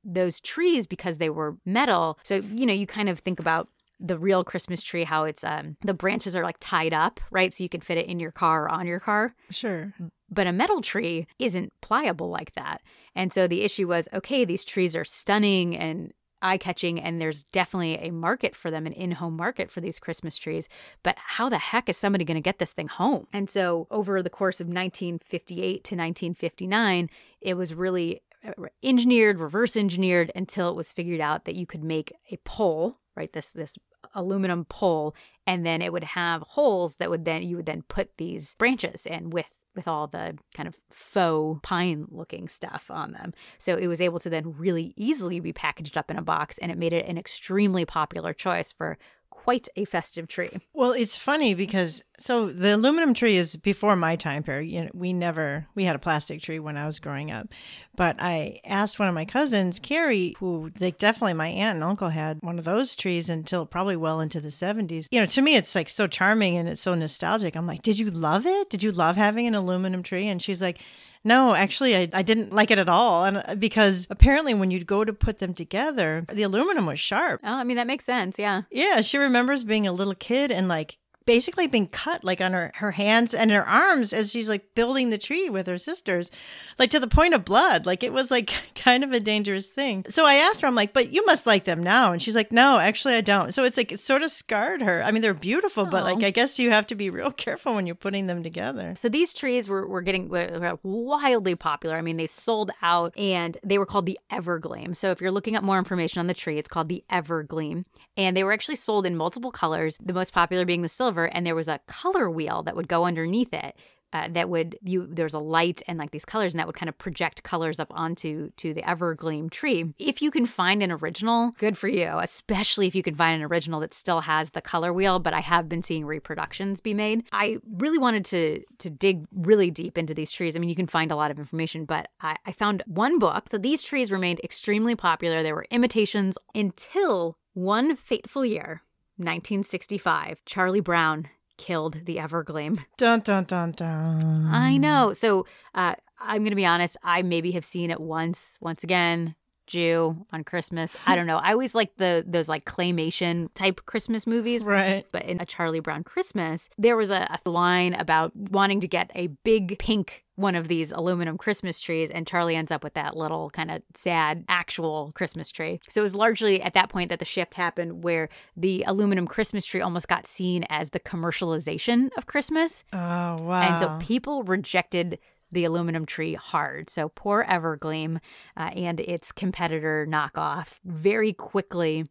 those trees because they were metal. So, you know, you kind of think about the real Christmas tree, how it's um the branches are like tied up, right? So you can fit it in your car or on your car. Sure. But a metal tree isn't pliable like that. And so the issue was okay, these trees are stunning and eye catching, and there's definitely a market for them, an in home market for these Christmas trees. But how the heck is somebody going to get this thing home? And so, over the course of 1958 to 1959, it was really Uh, engineered, reverse engineered until it was figured out that you could make a pole, right? This this aluminum pole, and then it would have holes that would then you would then put these branches in with with all the kind of faux pine looking stuff on them. So it was able to then really easily be packaged up in a box and it made it an extremely popular choice for quite a festive tree. Well, it's funny because so the aluminum tree is before my time period. You know, we never we had a plastic tree when I was growing up, but I asked one of my cousins, Carrie, who they definitely my aunt and uncle had one of those trees until probably well into the seventies. You know, to me it's like so charming and it's so nostalgic. I'm like, did you love it? Did you love having an aluminum tree? And she's like. No, actually, I, I didn't like it at all. And uh, because apparently, when you'd go to put them together, the aluminum was sharp. Oh, I mean, that makes sense. Yeah. Yeah. She remembers being a little kid and like basically been cut like on her, her hands and her arms as she's like building the tree with her sisters, like to the point of blood. Like it was like kind of a dangerous thing. So I asked her, I'm like, but you must like them now. And she's like, no, actually I don't. So it's like, it sort of scarred her. I mean, they're beautiful, but like, oh. I guess you have to be real careful when you're putting them together. So these trees were, were getting were wildly popular. I mean, they sold out and they were called the Evergleam. So if you're looking up more information on the tree, it's called the Evergleam. And they were actually sold in multiple colors, the most popular being the silver. And there was a color wheel that would go underneath it. Uh, that would you there's a light and like these colors and that would kind of project colors up onto to the evergleam tree if you can find an original good for you especially if you can find an original that still has the color wheel but i have been seeing reproductions be made i really wanted to to dig really deep into these trees i mean you can find a lot of information but i, I found one book so these trees remained extremely popular there were imitations until one fateful year, 1965, Charlie Brown killed the Evergleam. Dun dun dun dun. I know. So uh, I'm going to be honest, I maybe have seen it once, once again, Jew on Christmas. I don't know. I always like the those like claymation type Christmas movies. Right. But in a Charlie Brown Christmas, there was a, a line about wanting to get a big pink one of these aluminum Christmas trees, and Charlie ends up with that little kind of sad actual Christmas tree. So it was largely at that point that the shift happened where the aluminum Christmas tree almost got seen as the commercialization of Christmas. Oh, wow. And so people rejected the aluminum tree hard. So poor Evergleam uh, and its competitor knockoffs very quickly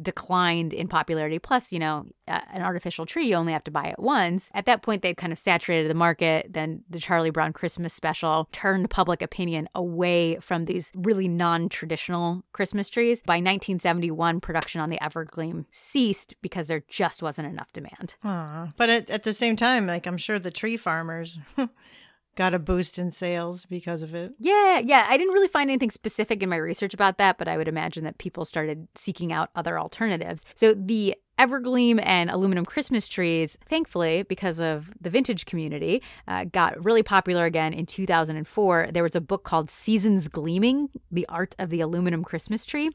declined in popularity. Plus, you know, uh, an artificial tree, you only have to buy it once. At that point, they'd kind of saturated the market. Then the Charlie Brown Christmas special turned public opinion away from these really non traditional Christmas trees. By 1971, production on the Evergleam ceased because there just wasn't enough demand. Aww. But at, at the same time, like I'm sure the tree farmers got a boost in sales because of it. Yeah, yeah. I didn't really find anything specific in my research about that, but I would imagine that people started seeking out other alternatives. So the Evergleam and aluminum Christmas trees, thankfully, because of the vintage community, uh, got really popular again in 2004. There was a book called Seasons Gleaming The Art of the Aluminum Christmas Tree.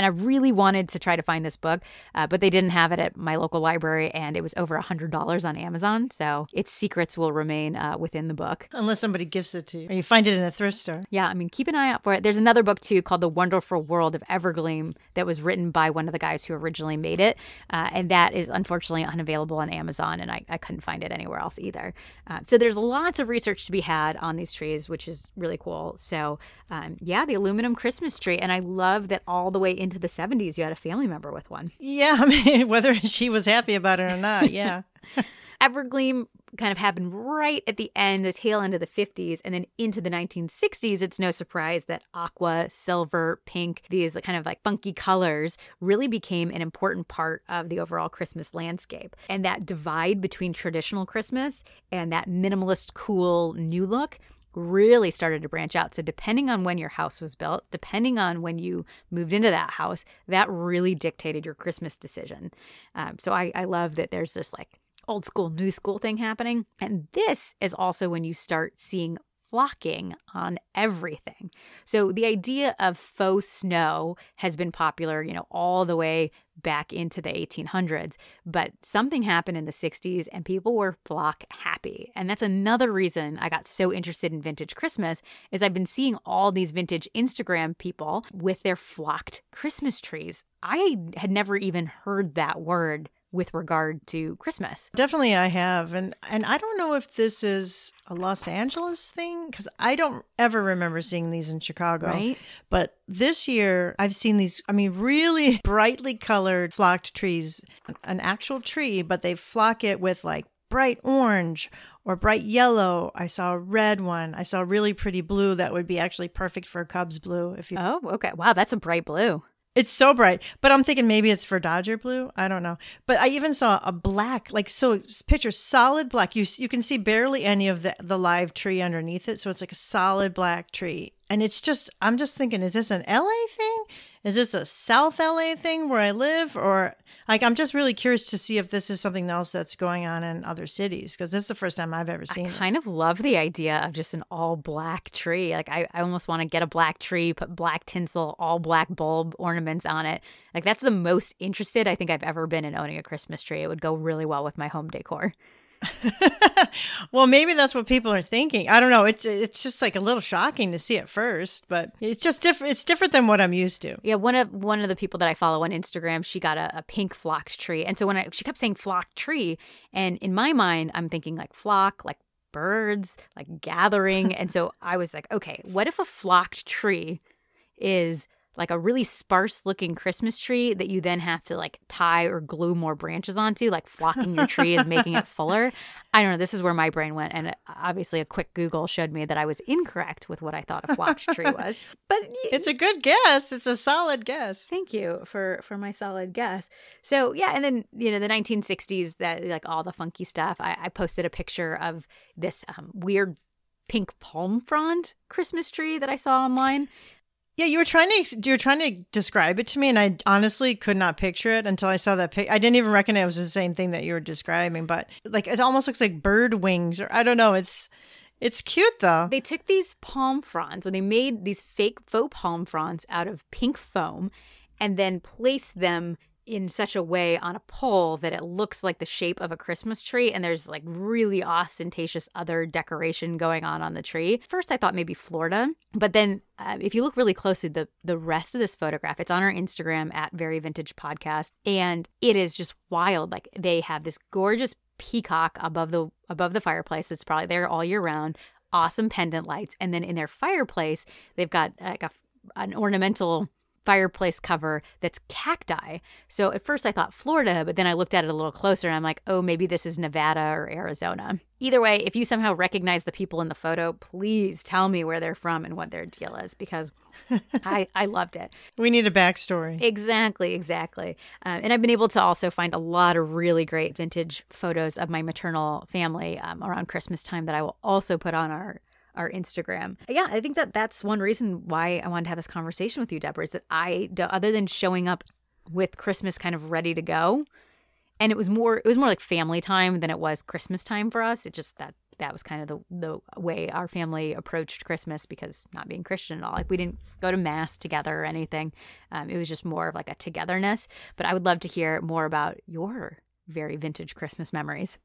And I really wanted to try to find this book, uh, but they didn't have it at my local library, and it was over a $100 on Amazon. So its secrets will remain uh, within the book. Unless somebody gives it to you or you find it in a thrift store. Yeah, I mean, keep an eye out for it. There's another book, too, called The Wonderful World of Evergleam that was written by one of the guys who originally made it. Uh, and that is unfortunately unavailable on Amazon, and I, I couldn't find it anywhere else either. Uh, so there's lots of research to be had on these trees, which is really cool. So, um, yeah, the aluminum Christmas tree. And I love that all the way into the 70s, you had a family member with one. Yeah, I mean, whether she was happy about it or not, yeah. Evergleam kind of happened right at the end, the tail end of the 50s, and then into the 1960s. It's no surprise that aqua, silver, pink, these kind of like funky colors really became an important part of the overall Christmas landscape. And that divide between traditional Christmas and that minimalist, cool new look really started to branch out. So, depending on when your house was built, depending on when you moved into that house, that really dictated your Christmas decision. Um, so, I, I love that there's this like old school, new school thing happening. And this is also when you start seeing flocking on everything. So the idea of faux snow has been popular, you know, all the way back into the 1800s, but something happened in the 60s and people were flock happy. And that's another reason I got so interested in vintage Christmas is I've been seeing all these vintage Instagram people with their flocked Christmas trees. I had never even heard that word with regard to Christmas. Definitely I have. And and I don't know if this is a Los Angeles thing cuz I don't ever remember seeing these in Chicago. Right. But this year I've seen these I mean really brightly colored flocked trees, an actual tree, but they flock it with like bright orange or bright yellow. I saw a red one. I saw a really pretty blue that would be actually perfect for Cubs blue if you Oh, okay. Wow, that's a bright blue. It's so bright, but I'm thinking maybe it's for Dodger blue. I don't know. But I even saw a black, like so picture solid black. You you can see barely any of the the live tree underneath it, so it's like a solid black tree. And it's just I'm just thinking, is this an LA thing? Is this a South LA thing where I live or like I'm just really curious to see if this is something else that's going on in other cities because this is the first time I've ever seen I kind it. of love the idea of just an all black tree. Like I, I almost want to get a black tree, put black tinsel, all black bulb ornaments on it. Like that's the most interested I think I've ever been in owning a Christmas tree. It would go really well with my home decor. well, maybe that's what people are thinking. I don't know. It's it's just like a little shocking to see at first, but it's just different. It's different than what I'm used to. Yeah, one of one of the people that I follow on Instagram, she got a, a pink flocked tree, and so when I she kept saying flocked tree, and in my mind, I'm thinking like flock, like birds, like gathering, and so I was like, okay, what if a flocked tree is like a really sparse looking Christmas tree that you then have to like tie or glue more branches onto, like flocking your tree is making it fuller. I don't know. This is where my brain went. And uh, obviously, a quick Google showed me that I was incorrect with what I thought a flocked tree was. But it's a good guess. It's a solid guess. Thank you for for my solid guess. So yeah, and then you know the 1960s, that like all the funky stuff. I, I posted a picture of this um, weird pink palm frond Christmas tree that I saw online. Yeah, you were trying to you were trying to describe it to me, and I honestly could not picture it until I saw that pic. I didn't even recognize it was the same thing that you were describing, but like it almost looks like bird wings, or I don't know. It's It's cute though. They took these palm fronds, when they made these fake faux palm fronds out of pink foam, and then placed them in such a way on a pole that it looks like the shape of a Christmas tree and there's like really ostentatious other decoration going on on the tree. First I thought maybe Florida, but then uh, if you look really closely the the rest of this photograph, it's on our Instagram at Very Vintage Podcast and it is just wild. Like they have this gorgeous peacock above the above the fireplace that's probably there all year round, awesome pendant lights and then in their fireplace they've got like a an ornamental fireplace cover that's cacti. So at first I thought Florida, but then I looked at it a little closer and I'm like, oh, maybe this is Nevada or Arizona. Either way, if you somehow recognize the people in the photo, please tell me where they're from and what their deal is because I, I loved it. We need a backstory. Exactly, exactly. Uh, and I've been able to also find a lot of really great vintage photos of my maternal family um, around Christmas time that I will also put on our our Instagram. Yeah, I think that that's one reason why I wanted to have this conversation with you, Deborah, is that I, other than showing up with Christmas kind of ready to go, and it was more, it was more like family time than it was Christmas time for us. It just that that was kind of the the way our family approached Christmas because not being Christian at all, like we didn't go to mass together or anything. Um, it was just more of like a togetherness. But I would love to hear more about your very vintage Christmas memories.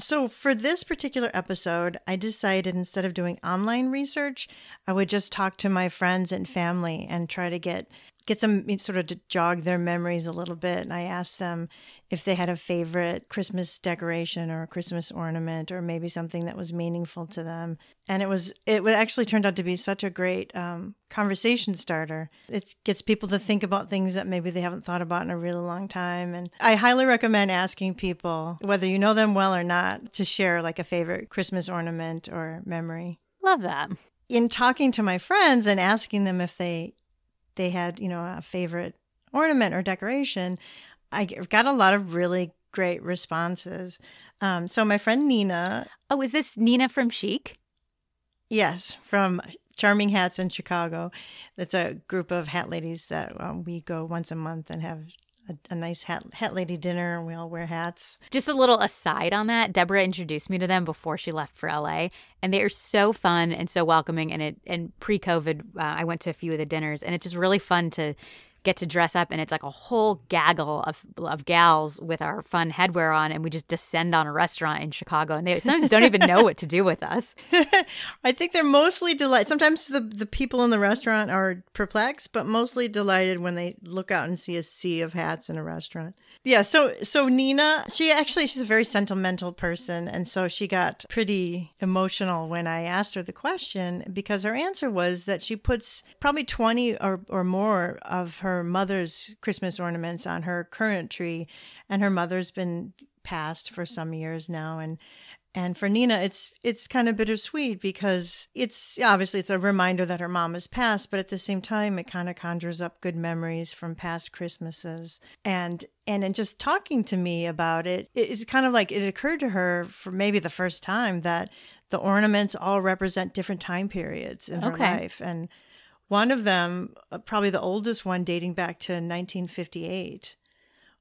So, for this particular episode, I decided instead of doing online research, I would just talk to my friends and family and try to get get some sort of to jog their memories a little bit. And I asked them if they had a favorite Christmas decoration or a Christmas ornament or maybe something that was meaningful to them. And it was it actually turned out to be such a great um, conversation starter. It gets people to think about things that maybe they haven't thought about in a really long time. And I highly recommend asking people whether you know them well or not to share like a favorite Christmas ornament or memory. Love that in talking to my friends and asking them if they they had, you know, a favorite ornament or decoration, I got a lot of really great responses. Um, so my friend Nina. Oh, is this Nina from Chic? Yes, from Charming Hats in Chicago. It's a group of hat ladies that um, we go once a month and have a, a, nice hat hat lady dinner and we all wear hats. Just a little aside on that, Deborah introduced me to them before she left for LA, and they are so fun and so welcoming. And it and pre COVID, uh, I went to a few of the dinners, and it's just really fun to get to dress up and it's like a whole gaggle of, of gals with our fun headwear on and we just descend on a restaurant in Chicago and they sometimes don't even know what to do with us. I think they're mostly delighted. Sometimes the, the people in the restaurant are perplexed, but mostly delighted when they look out and see a sea of hats in a restaurant. Yeah, so so Nina, she actually she's a very sentimental person and so she got pretty emotional when I asked her the question because her answer was that she puts probably 20 or, or more of her her mother's Christmas ornaments on her current tree, and her mother's been passed for some years now, and and for Nina, it's it's kind of bittersweet because it's obviously it's a reminder that her mom has passed, but at the same time, it kind of conjures up good memories from past Christmases. And and in just talking to me about it, it's kind of like it occurred to her for maybe the first time that the ornaments all represent different time periods in her okay. life, and one of them, uh, probably the oldest one, dating back to 1958,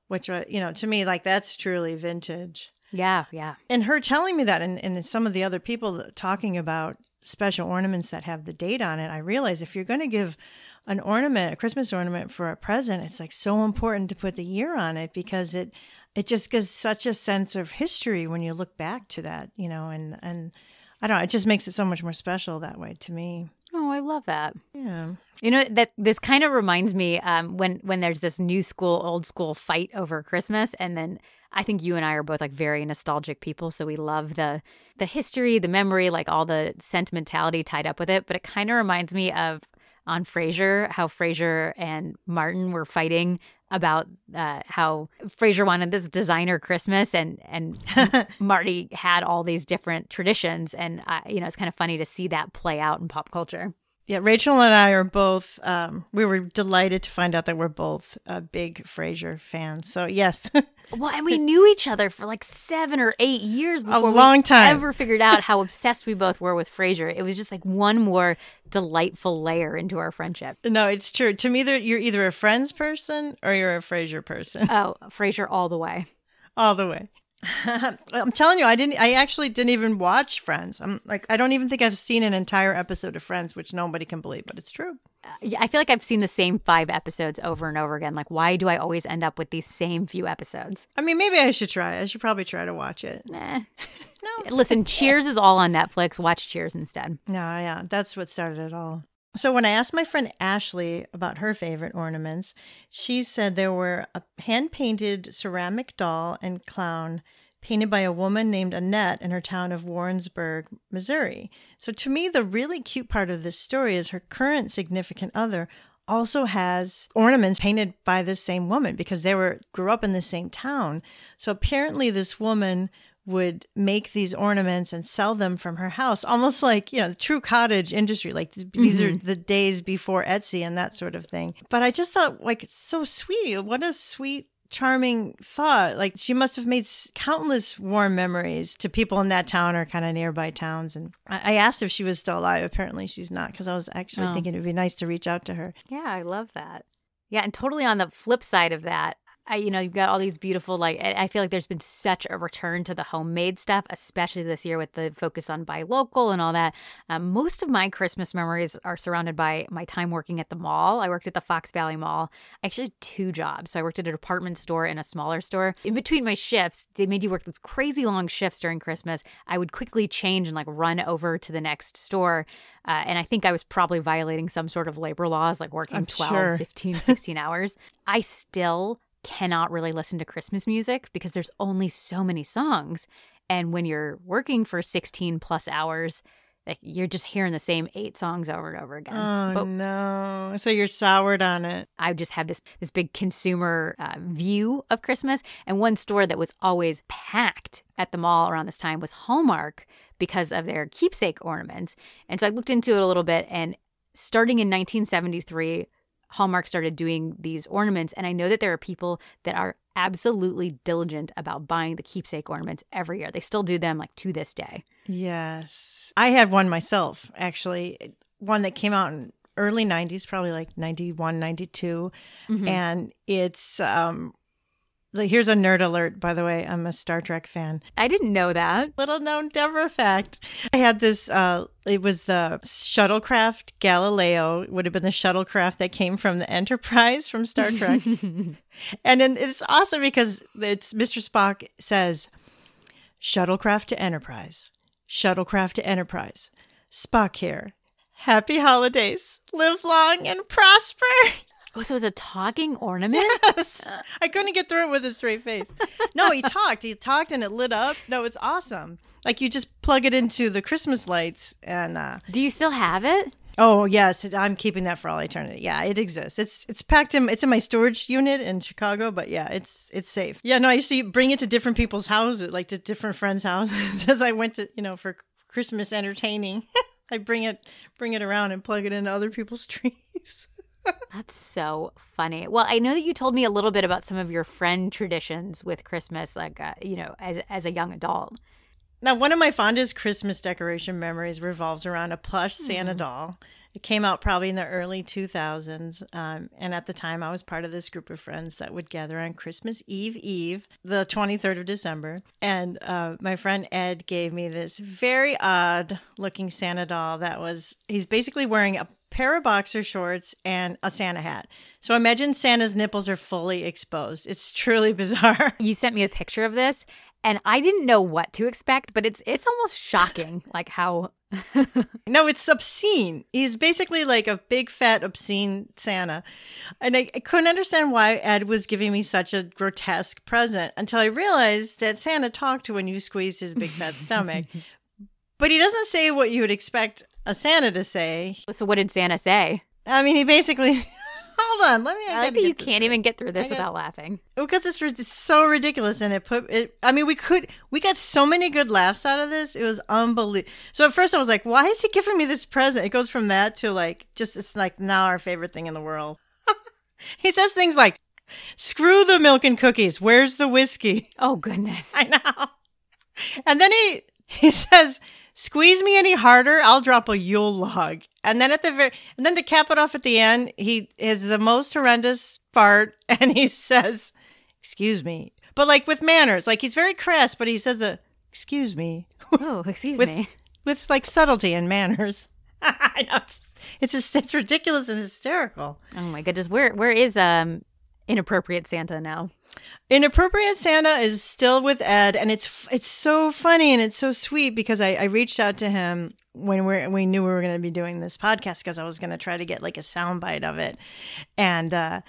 which, uh, you know, to me, like that's truly vintage. Yeah, yeah. And her telling me that, and, and some of the other people talking about special ornaments that have the date on it, I realize if you're going to give an ornament, a Christmas ornament for a present, it's like so important to put the year on it because it it just gives such a sense of history when you look back to that, you know, and and I don't know, it just makes it so much more special that way to me. Oh, I love that. Yeah. You know that this kind of reminds me um, when when there's this new school old school fight over Christmas, and then I think you and I are both like very nostalgic people, so we love the the history, the memory, like all the sentimentality tied up with it. But it kind of reminds me of on Frasier how Frasier and Martin were fighting about uh, how Frasier wanted this designer Christmas and and Marty had all these different traditions and uh, you know it's kind of funny to see that play out in pop culture. Yeah, Rachel and I are both. Um, we were delighted to find out that we're both uh, big Frasier fans. So yes. well, and we knew each other for like seven or eight years before a long time ever figured out how obsessed we both were with Frasier. It was just like one more delightful layer into our friendship. No, it's true. To me, you're either a Friends person or you're a Frasier person. Oh, Frasier all the way. All the way. I'm telling you, I didn't. I actually didn't even watch Friends. I'm like, I don't even think I've seen an entire episode of Friends, which nobody can believe, but it's true. Uh, yeah, I feel like I've seen the same five episodes over and over again. Like, why do I always end up with these same few episodes? I mean, maybe I should try. I should probably try to watch it. Nah. no. Listen, Cheers is all on Netflix. Watch Cheers instead. No, yeah, that's what started it all. So when I asked my friend Ashley about her favorite ornaments, she said there were a hand-painted ceramic doll and clown painted by a woman named Annette in her town of Warrensburg, Missouri. So to me, the really cute part of this story is her current significant other also has ornaments painted by this same woman because they were grew up in the same town. So apparently this woman would make these ornaments and sell them from her house, almost like, you know, the true cottage industry. Like these mm-hmm. are the days before Etsy and that sort of thing. But I just thought, like, it's so sweet. What a sweet charming thought. Like she must have made countless warm memories to people in that town or kind of nearby towns. And I, asked if she was still alive. Apparently she's not because I was actually oh. thinking it'd be nice to reach out to her. Yeah, I love that. Yeah, and totally on the flip side of that, I, you know, you've got all these beautiful, like, I feel like there's been such a return to the homemade stuff, especially this year with the focus on buy local and all that. Um, most of my Christmas memories are surrounded by my time working at the mall. I worked at the Fox Valley Mall. I actually had two jobs. So I worked at a department store and a smaller store. In between my shifts, they made you work these crazy long shifts during Christmas. I would quickly change and like run over to the next store. Uh, and I think I was probably violating some sort of labor laws, like working I'm 12, sure. 15, 16 hours. I still cannot really listen to Christmas music because there's only so many songs. And when you're working for 16 plus hours, like you're just hearing the same eight songs over and over again. Oh but no! So you're soured on it. I just have this this big consumer uh, view of Christmas, and one store that was always packed at the mall around this time was Hallmark because of their keepsake ornaments. And so I looked into it a little bit, and starting in 1973, Hallmark started doing these ornaments. And I know that there are people that are absolutely diligent about buying the keepsake ornaments every year. They still do them like to this day. Yes. I had one myself, actually, one that came out in early 90s, probably like 91, 92. Mm-hmm. And it's um, Here's a nerd alert, by the way. I'm a Star Trek fan. I didn't know that. Little known Deborah fact. I had this, uh, it was the shuttlecraft Galileo. It would have been the shuttlecraft that came from the Enterprise from Star Trek. and then it's awesome because it's Mr. Spock says, Shuttlecraft to Enterprise. Shuttlecraft to Enterprise. Spock here. Happy holidays. Live long and prosper. So it was a talking ornament? Yes. I couldn't get through it with a straight face. No, he talked. He talked and it lit up. No, it's awesome. Like you just plug it into the Christmas lights and uh Do you still have it? Oh yes, I'm keeping that for all eternity. Yeah, it exists. It's it's packed in. It's in my storage unit in Chicago, but yeah, it's it's safe. Yeah, no, I used to bring it to different people's houses, like to different friends' houses, as I went to you know for Christmas entertaining. I bring it bring it around and plug it into other people's trees. That's so funny. Well, I know that you told me a little bit about some of your friend traditions with Christmas, like uh, you know, as as a young adult. Now, one of my fondest Christmas decoration memories revolves around a plush Santa mm. doll. It came out probably in the early 2000s. Um, and at the time, I was part of this group of friends that would gather on Christmas Eve Eve, the 23rd of December. And uh, my friend Ed gave me this very odd looking Santa doll that was, he's basically wearing a pair of boxer shorts, and a Santa hat. So imagine Santa's nipples are fully exposed. It's truly bizarre. You sent me a picture of this, and I didn't know what to expect, but it's it's almost shocking, like how. no, it's obscene. He's basically like a big fat obscene Santa, and I, I couldn't understand why Ed was giving me such a grotesque present until I realized that Santa talked to when you squeezed his big fat stomach. But he doesn't say what you would expect a Santa to say. So what did Santa say? I mean, he basically. Hold on, let me. I, I like that you can't even get through this without laughing. Oh, because it's, it's so ridiculous, and it put it. I mean, we could we got so many good laughs out of this. It was unbelievable. So at first I was like, "Why is he giving me this present?" It goes from that to like just it's like now our favorite thing in the world. he says things like, "Screw the milk and cookies. Where's the whiskey?" Oh goodness, I know. And then he he says, squeeze me any harder, I'll drop a Yule log. And then at the very, and then to cap it off at the end, he is the most horrendous fart, and he says, "Excuse me, but like with manners. Like he's very crass, but he says the excuse me Oh, excuse With- me. with like subtlety and manners. I know it's it's just it's ridiculous and hysterical. Oh my goodness. Where where is um inappropriate Santa now? Inappropriate Santa is still with Ed, and it's it's so funny and it's so sweet because I, I reached out to him when we we knew we were going to be doing this podcast because I was going to try to get like a soundbite of it, and uh,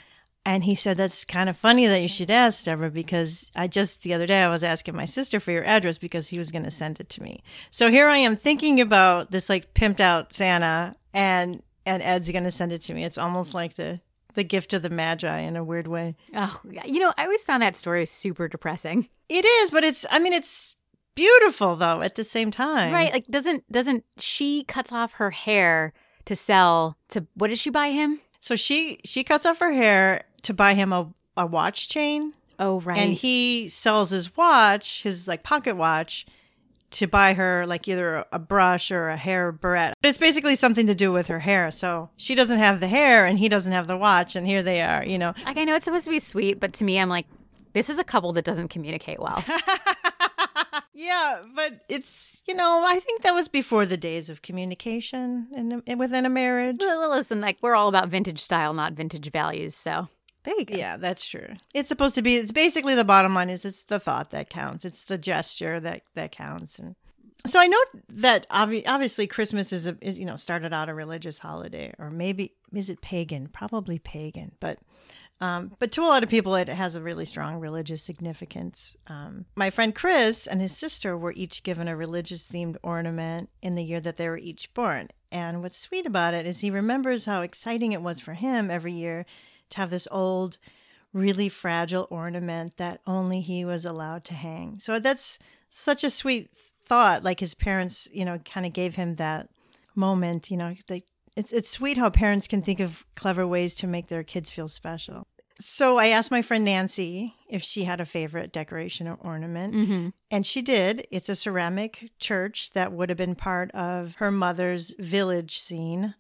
and he said that's kind of funny that you should ask Deborah because I just the other day I was asking my sister for your address because he was going to send it to me. So here I am thinking about this like pimped out Santa, and and Ed's going to send it to me. It's almost like the the gift of the magi in a weird way. Oh, you know, I always found that story super depressing. It is, but it's I mean it's beautiful though at the same time. Right? Like doesn't doesn't she cuts off her hair to sell to what did she buy him? So she she cuts off her hair to buy him a, a watch chain Oh, right. and he sells his watch, his like pocket watch to buy her like either a brush or a hair barrette. But It's basically something to do with her hair. So she doesn't have the hair and he doesn't have the watch and here they are, you know. like I know it's supposed to be sweet, but to me I'm like this is a couple that doesn't communicate well. yeah, but it's you know I think that was before the days of communication in, in within a marriage. Well, Listen, like we're all about vintage style, not vintage values. So there. Yeah, that's true. It's supposed to be. It's basically the bottom line is it's the thought that counts. It's the gesture that that counts. And so I know that obvi- obviously Christmas is a is, you know started out a religious holiday, or maybe is it pagan? Probably pagan, but. Um, but to a lot of people, it has a really strong religious significance. Um, my friend Chris and his sister were each given a religious themed ornament in the year that they were each born. And what's sweet about it is he remembers how exciting it was for him every year to have this old, really fragile ornament that only he was allowed to hang. So that's such a sweet thought. Like his parents, you know, kind of gave him that moment. You know, like it's it's sweet how parents can think of clever ways to make their kids feel special. So I asked my friend Nancy if she had a favorite decoration or ornament. Mm-hmm. And she did. It's a ceramic church that would have been part of her mother's village scene.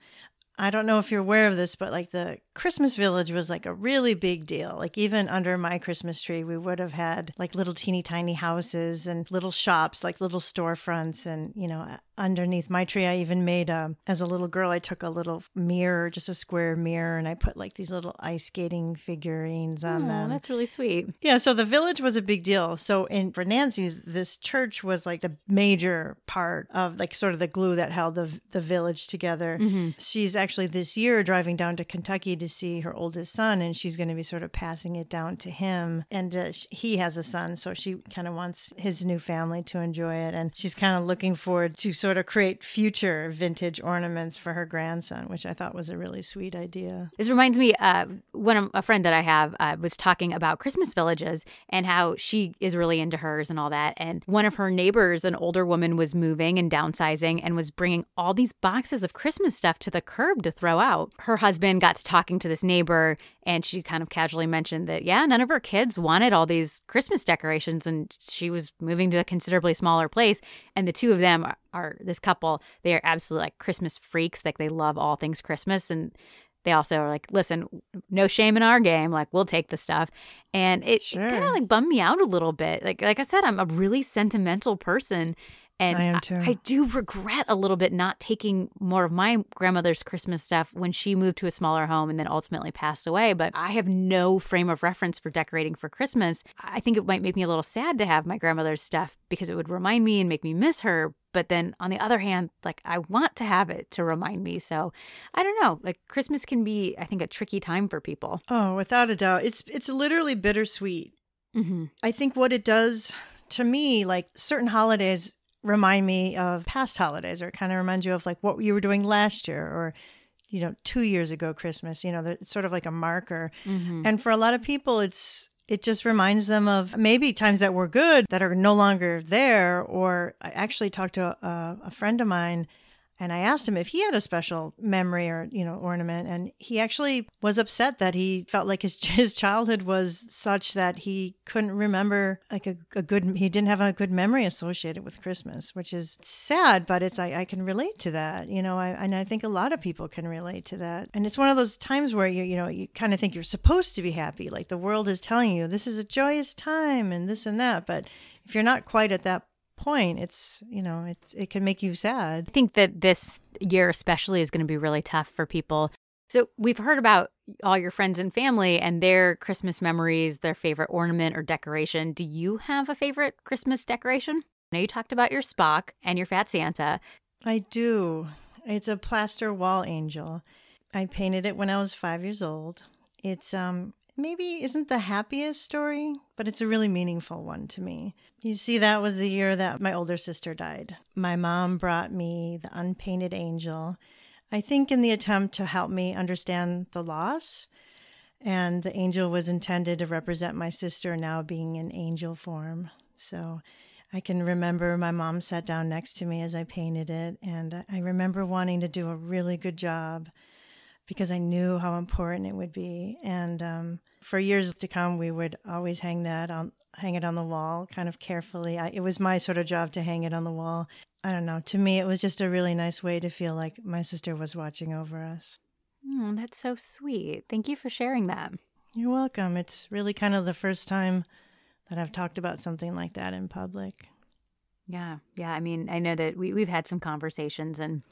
I don't know if you're aware of this, but like the Christmas village was like a really big deal. Like even under my Christmas tree, we would have had like little teeny tiny houses and little shops, like little storefronts. And, you know, underneath my tree, I even made, a, as a little girl, I took a little mirror, just a square mirror, and I put like these little ice skating figurines on Oh, them. that's really sweet. Yeah, so the village was a big deal. So in for Nancy, this church was like the major part of like sort of the glue that held the the village together. Mm-hmm. She's actually this year driving down to Kentucky to see her oldest son, and she's going to be sort of passing it down to him. And uh, he has a son, so she kind of wants his new family to enjoy it, and she's kind of looking forward to sort of create future vintage ornaments for her grandson, which I thought was a really sweet idea. This reminds me, uh, of a friend that I have uh, was talking about Christmas villages and how she is really into hers and all that. And one of her neighbors, an older woman, was moving and downsizing and was bringing all these boxes of Christmas stuff to the curb to throw out. Her husband got to talking to this neighbor and she kind of casually mentioned that, yeah, none of her kids wanted all these Christmas decorations and she was moving to a considerably smaller place. And the two of them are, are this couple, they are absolutely like Christmas freaks. Like they love all things Christmas. And they also are like, listen, no shame in our game. Like, we'll take the stuff. And it, Sure. kind of like bummed me out a little bit. Like, like I said, I'm a really sentimental person. And I am too. I do regret a little bit not taking more of my grandmother's Christmas stuff when she moved to a smaller home and then ultimately passed away. But I have no frame of reference for decorating for Christmas. I think it might make me a little sad to have my grandmother's stuff because it would remind me and make me miss her. But then on the other hand, like I want to have it to remind me. So I don't know. Like Christmas can be, I think, a tricky time for people. Oh, without a doubt, it's it's literally bittersweet. Mm-hmm. I think what it does to me, like certain holidays remind me of past holidays, or it kind of reminds you of like what you were doing last year, or you know, two years ago Christmas. You know, it's sort of like a marker. Mm-hmm. And for a lot of people, it's it just reminds them of maybe times that were good that are no longer there. Or I actually talked to a, a friend of mine, and I asked him if he had a special memory or, you know, ornament. And he actually was upset that he felt like his, his childhood was such that he couldn't remember like a, a good, he didn't have a good memory associated with Christmas, which is sad, but it's, I, I can relate to that, you know, I, and I think a lot of people can relate to that. And it's one of those times where you, you know, you kind of think you're supposed to be happy. Like the world is telling you this is a joyous time and this and that. But if you're not quite at that point it's you know it's it can make you sad. I think that this year especially is going to be really tough for people. So we've heard about all your friends and family and their christmas memories their favorite ornament or decoration. Do you have a favorite christmas decoration? I know you talked about your spock and your fat santa. I do. It's a plaster wall angel. I painted it when i was five years old. It's um maybe isn't the happiest story, but it's a really meaningful one to me. You see, that was the year that my older sister died. My mom brought me the unpainted angel, I think, in the attempt to help me understand the loss. And the angel was intended to represent my sister now being in angel form. So I can remember my mom sat down next to me as I painted it. And I remember wanting to do a really good job because I knew how important it would be. And um, for years to come, we would always hang that on, hang it on the wall, kind of carefully. I, it was my sort of job to hang it on the wall. I don't know. To me, it was just a really nice way to feel like my sister was watching over us. Oh, that's so sweet. Thank you for sharing that. You're welcome. It's really kind of the first time that I've talked about something like that in public. Yeah. Yeah. I mean, I know that we, we've had some conversations and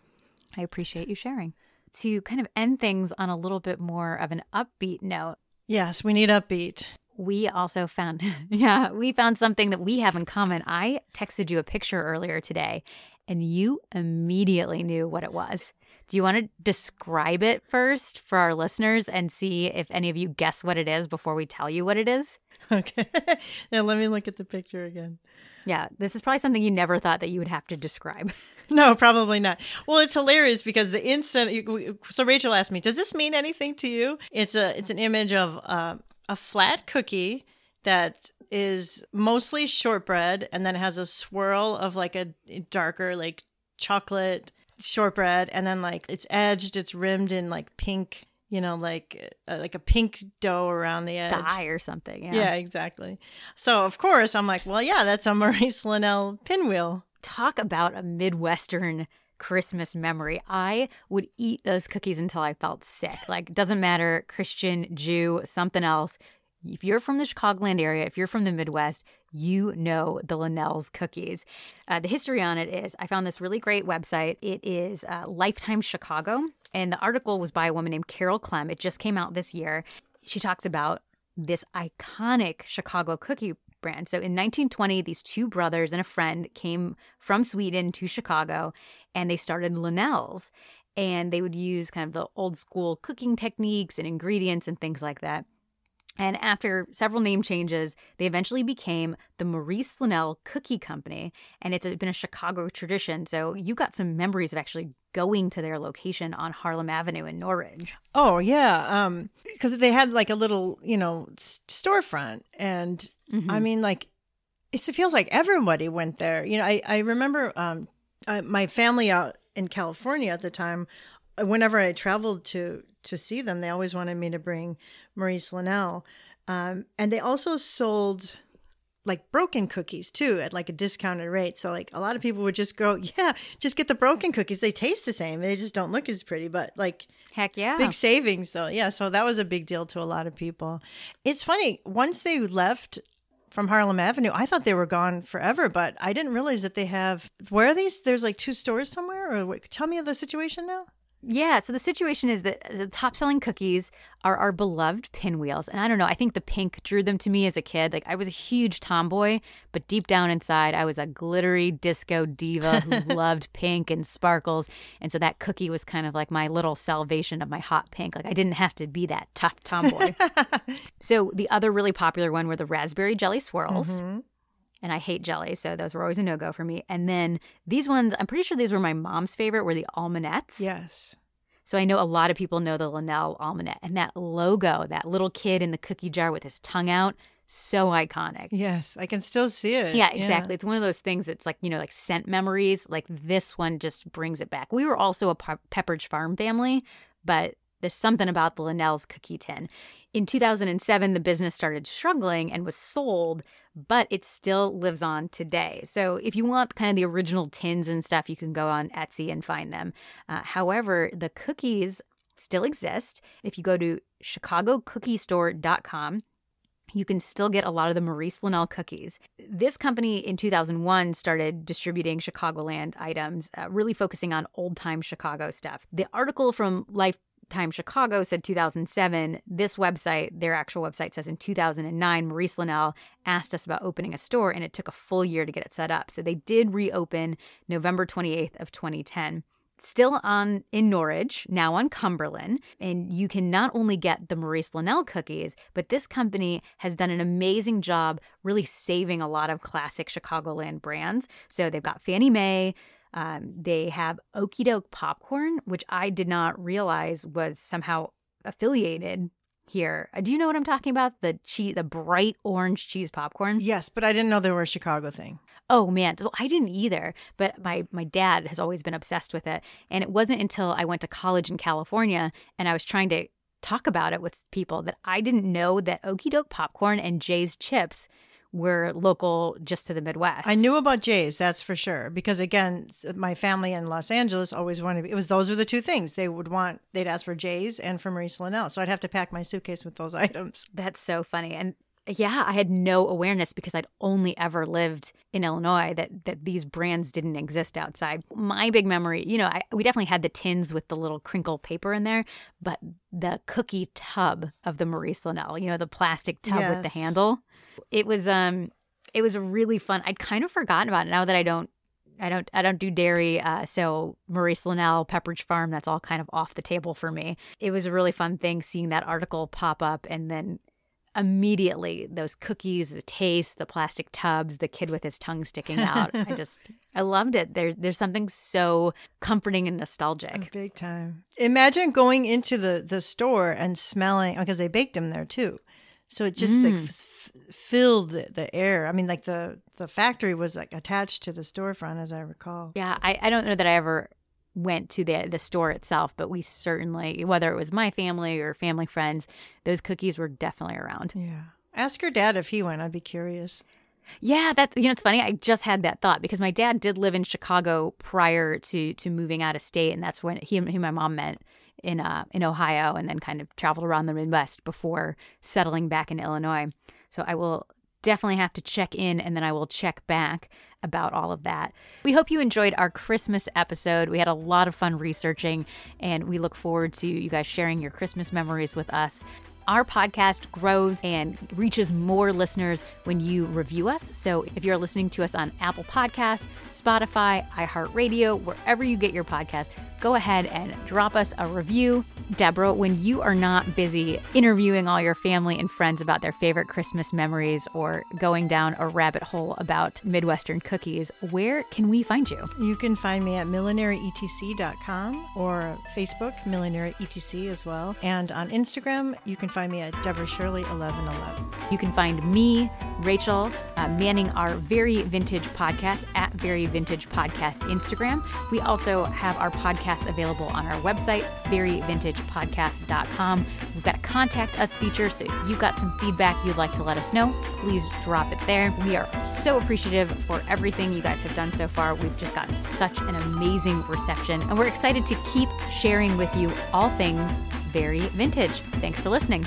I appreciate you sharing to kind of end things on a little bit more of an upbeat note. Yes, we need upbeat. We also found, yeah, we found something that we have in common. I texted you a picture earlier today and you immediately knew what it was. Do you want to describe it first for our listeners and see if any of you guess what it is before we tell you what it is? Okay. yeah, let me look at the picture again. Yeah, this is probably something you never thought that you would have to describe. no, probably not. Well, it's hilarious because the instant. So Rachel asked me, "Does this mean anything to you?" It's a it's an image of uh, a flat cookie that is mostly shortbread, and then has a swirl of like a darker like chocolate shortbread, and then like it's edged, it's rimmed in like pink you know, like uh, like a pink dough around the edge, dye or something. Yeah. yeah, exactly. So of course I'm like, well, yeah, that's a Maurice Lenell pinwheel. Talk about a Midwestern Christmas memory. I would eat those cookies until I felt sick. Like, doesn't matter, Christian, Jew, something else. If you're from the Chicagoland area, if you're from the Midwest, you know the Lenell's cookies. Uh, the history on it is I found this really great website. It is uh, Lifetime Chicago, and the article was by a woman named Carol Clem. It just came out this year. She talks about this iconic Chicago cookie brand. So in 1920, these two brothers and a friend came from Sweden to Chicago and they started Lenell's. And they would use kind of the old school cooking techniques and ingredients and things like that. And after several name changes, they eventually became the Maurice Lenell Cookie Company. And it's been a Chicago tradition. So you got some memories of actually going to their location on Harlem Avenue in Norridge. Oh, yeah. Um, because they had like a little, you know, storefront. And mm-hmm. I mean, like, it feels like everybody went there. You know, I, I remember um, I, my family out in California at the time, whenever I traveled to to see them, they always wanted me to bring Maurice Lenell. Um, and they also sold like broken cookies too at like a discounted rate. So like a lot of people would just go, yeah, just get the broken cookies. They taste the same. They just don't look as pretty, but like heck yeah. Big savings though. Yeah, so that was a big deal to a lot of people. It's funny, once they left from Harlem Avenue, I thought they were gone forever, but I didn't realize that they have where are these? There's like two stores somewhere or what, tell me the situation now. Yeah, so the situation is that the top selling cookies are our beloved pinwheels. And I don't know, I think the pink drew them to me as a kid. Like I was a huge tomboy, but deep down inside, I was a glittery disco diva who loved pink and sparkles. And so that cookie was kind of like my little salvation of my hot pink. Like I didn't have to be that tough tomboy. so the other really popular one were the raspberry jelly swirls. Mm-hmm and I hate jelly, so those were always a no go for me. And then these ones, I'm pretty sure these were my mom's favorite, were the almonettes. Yes. So I know a lot of people know the Lenell almonette and that logo, that little kid in the cookie jar with his tongue out, so iconic. Yes, I can still see it. Yeah, exactly. It's one of those things that's like, you know, like scent memories. Like this one just brings it back. We were also a Pepperidge Farm family, but there's something about the Lenell's cookie tin. In 2007, the business started struggling and was sold, but it still lives on today. So if you want kind of the original tins and stuff, you can go on Etsy and find them. Uh, however, the cookies still exist. If you go to chicagocookiestore.com, you can still get a lot of the Maurice Lenell cookies. This company in 2001 started distributing Chicagoland items, uh, really focusing on old time Chicago stuff. The article from Life Time Chicago said 2007. This website, their actual website says in 2009, Maurice Lenell asked us about opening a store and it took a full year to get it set up. So they did reopen November 28th of 2010 still on in Norridge, now on Cumberland, and you can not only get the Maurice Lenell cookies, but this company has done an amazing job really saving a lot of classic Chicagoland brands. So they've got Fannie May, um, they have Okey Doke popcorn, which I did not realize was somehow affiliated here. Uh, do you know what I'm talking about? The cheese, the bright orange cheese popcorn. Yes, but I didn't know they were a Chicago thing. Oh man, so I didn't either. But my my dad has always been obsessed with it, and it wasn't until I went to college in California and I was trying to talk about it with people that I didn't know that Okey Doke popcorn and Jay's chips were local just to the Midwest. I knew about Jay's, that's for sure. Because again, my family in Los Angeles always wanted it was those were the two things. They would want they'd ask for Jay's and for Maurice Lenell. So I'd have to pack my suitcase with those items. That's so funny. And yeah, I had no awareness because I'd only ever lived in Illinois that that these brands didn't exist outside. My big memory, you know, I, we definitely had the tins with the little crinkle paper in there, but the cookie tub of the Maurice Lenell, you know, the plastic tub yes. with the handle. It was um it was a really fun. I'd kind of forgotten about it now that I don't I don't I don't do dairy, uh, so Maurice Lenell, Pepperidge Farm, that's all kind of off the table for me. It was a really fun thing seeing that article pop up and then immediately those cookies, the taste, the plastic tubs, the kid with his tongue sticking out. I just I loved it. There there's something so comforting and nostalgic. Big time. Imagine going into the the store and smelling because they baked them there too. So it just mm. like f- filled the, the, air. I mean, like the the factory was like attached to the storefront, as I recall. Yeah, I, I don't know that I ever went to the the store itself, but we certainly, whether it was my family or family friends, those cookies were definitely around. Yeah. Ask your dad if he went. I'd be curious. Yeah, that's you know it's funny. I just had that thought because my dad did live in Chicago prior to to moving out of state, and that's when he, he and my mom met in uh in Ohio, and then kind of traveled around the Midwest before settling back in Illinois. So I will definitely have to check in, and then I will check back about all of that. We hope you enjoyed our Christmas episode. We had a lot of fun researching, and we look forward to you guys sharing your Christmas memories with us. Our podcast grows and reaches more listeners when you review us. So if you're listening to us on Apple Podcasts, Spotify, iHeartRadio, wherever you get your podcast, go ahead and drop us a review. Deborah, when you are not busy interviewing all your family and friends about their favorite Christmas memories or going down a rabbit hole about Midwestern cookies, where can we find you? You can find me at millineryetc.com or Facebook, Millinery ETC as well. And on Instagram, you can find me at Deborah Shirley 1111. You can find me, Rachel, uh, manning our Very Vintage podcast at Very Vintage Podcast Instagram. We also have our podcasts available on our website, veryvintagepodcast.com. We've got a contact us feature, so if you've got some feedback you'd like to let us know, please drop it there. We are so appreciative for everything you guys have done so far. We've just gotten such an amazing reception, and we're excited to keep sharing with you all things very vintage. Thanks for listening.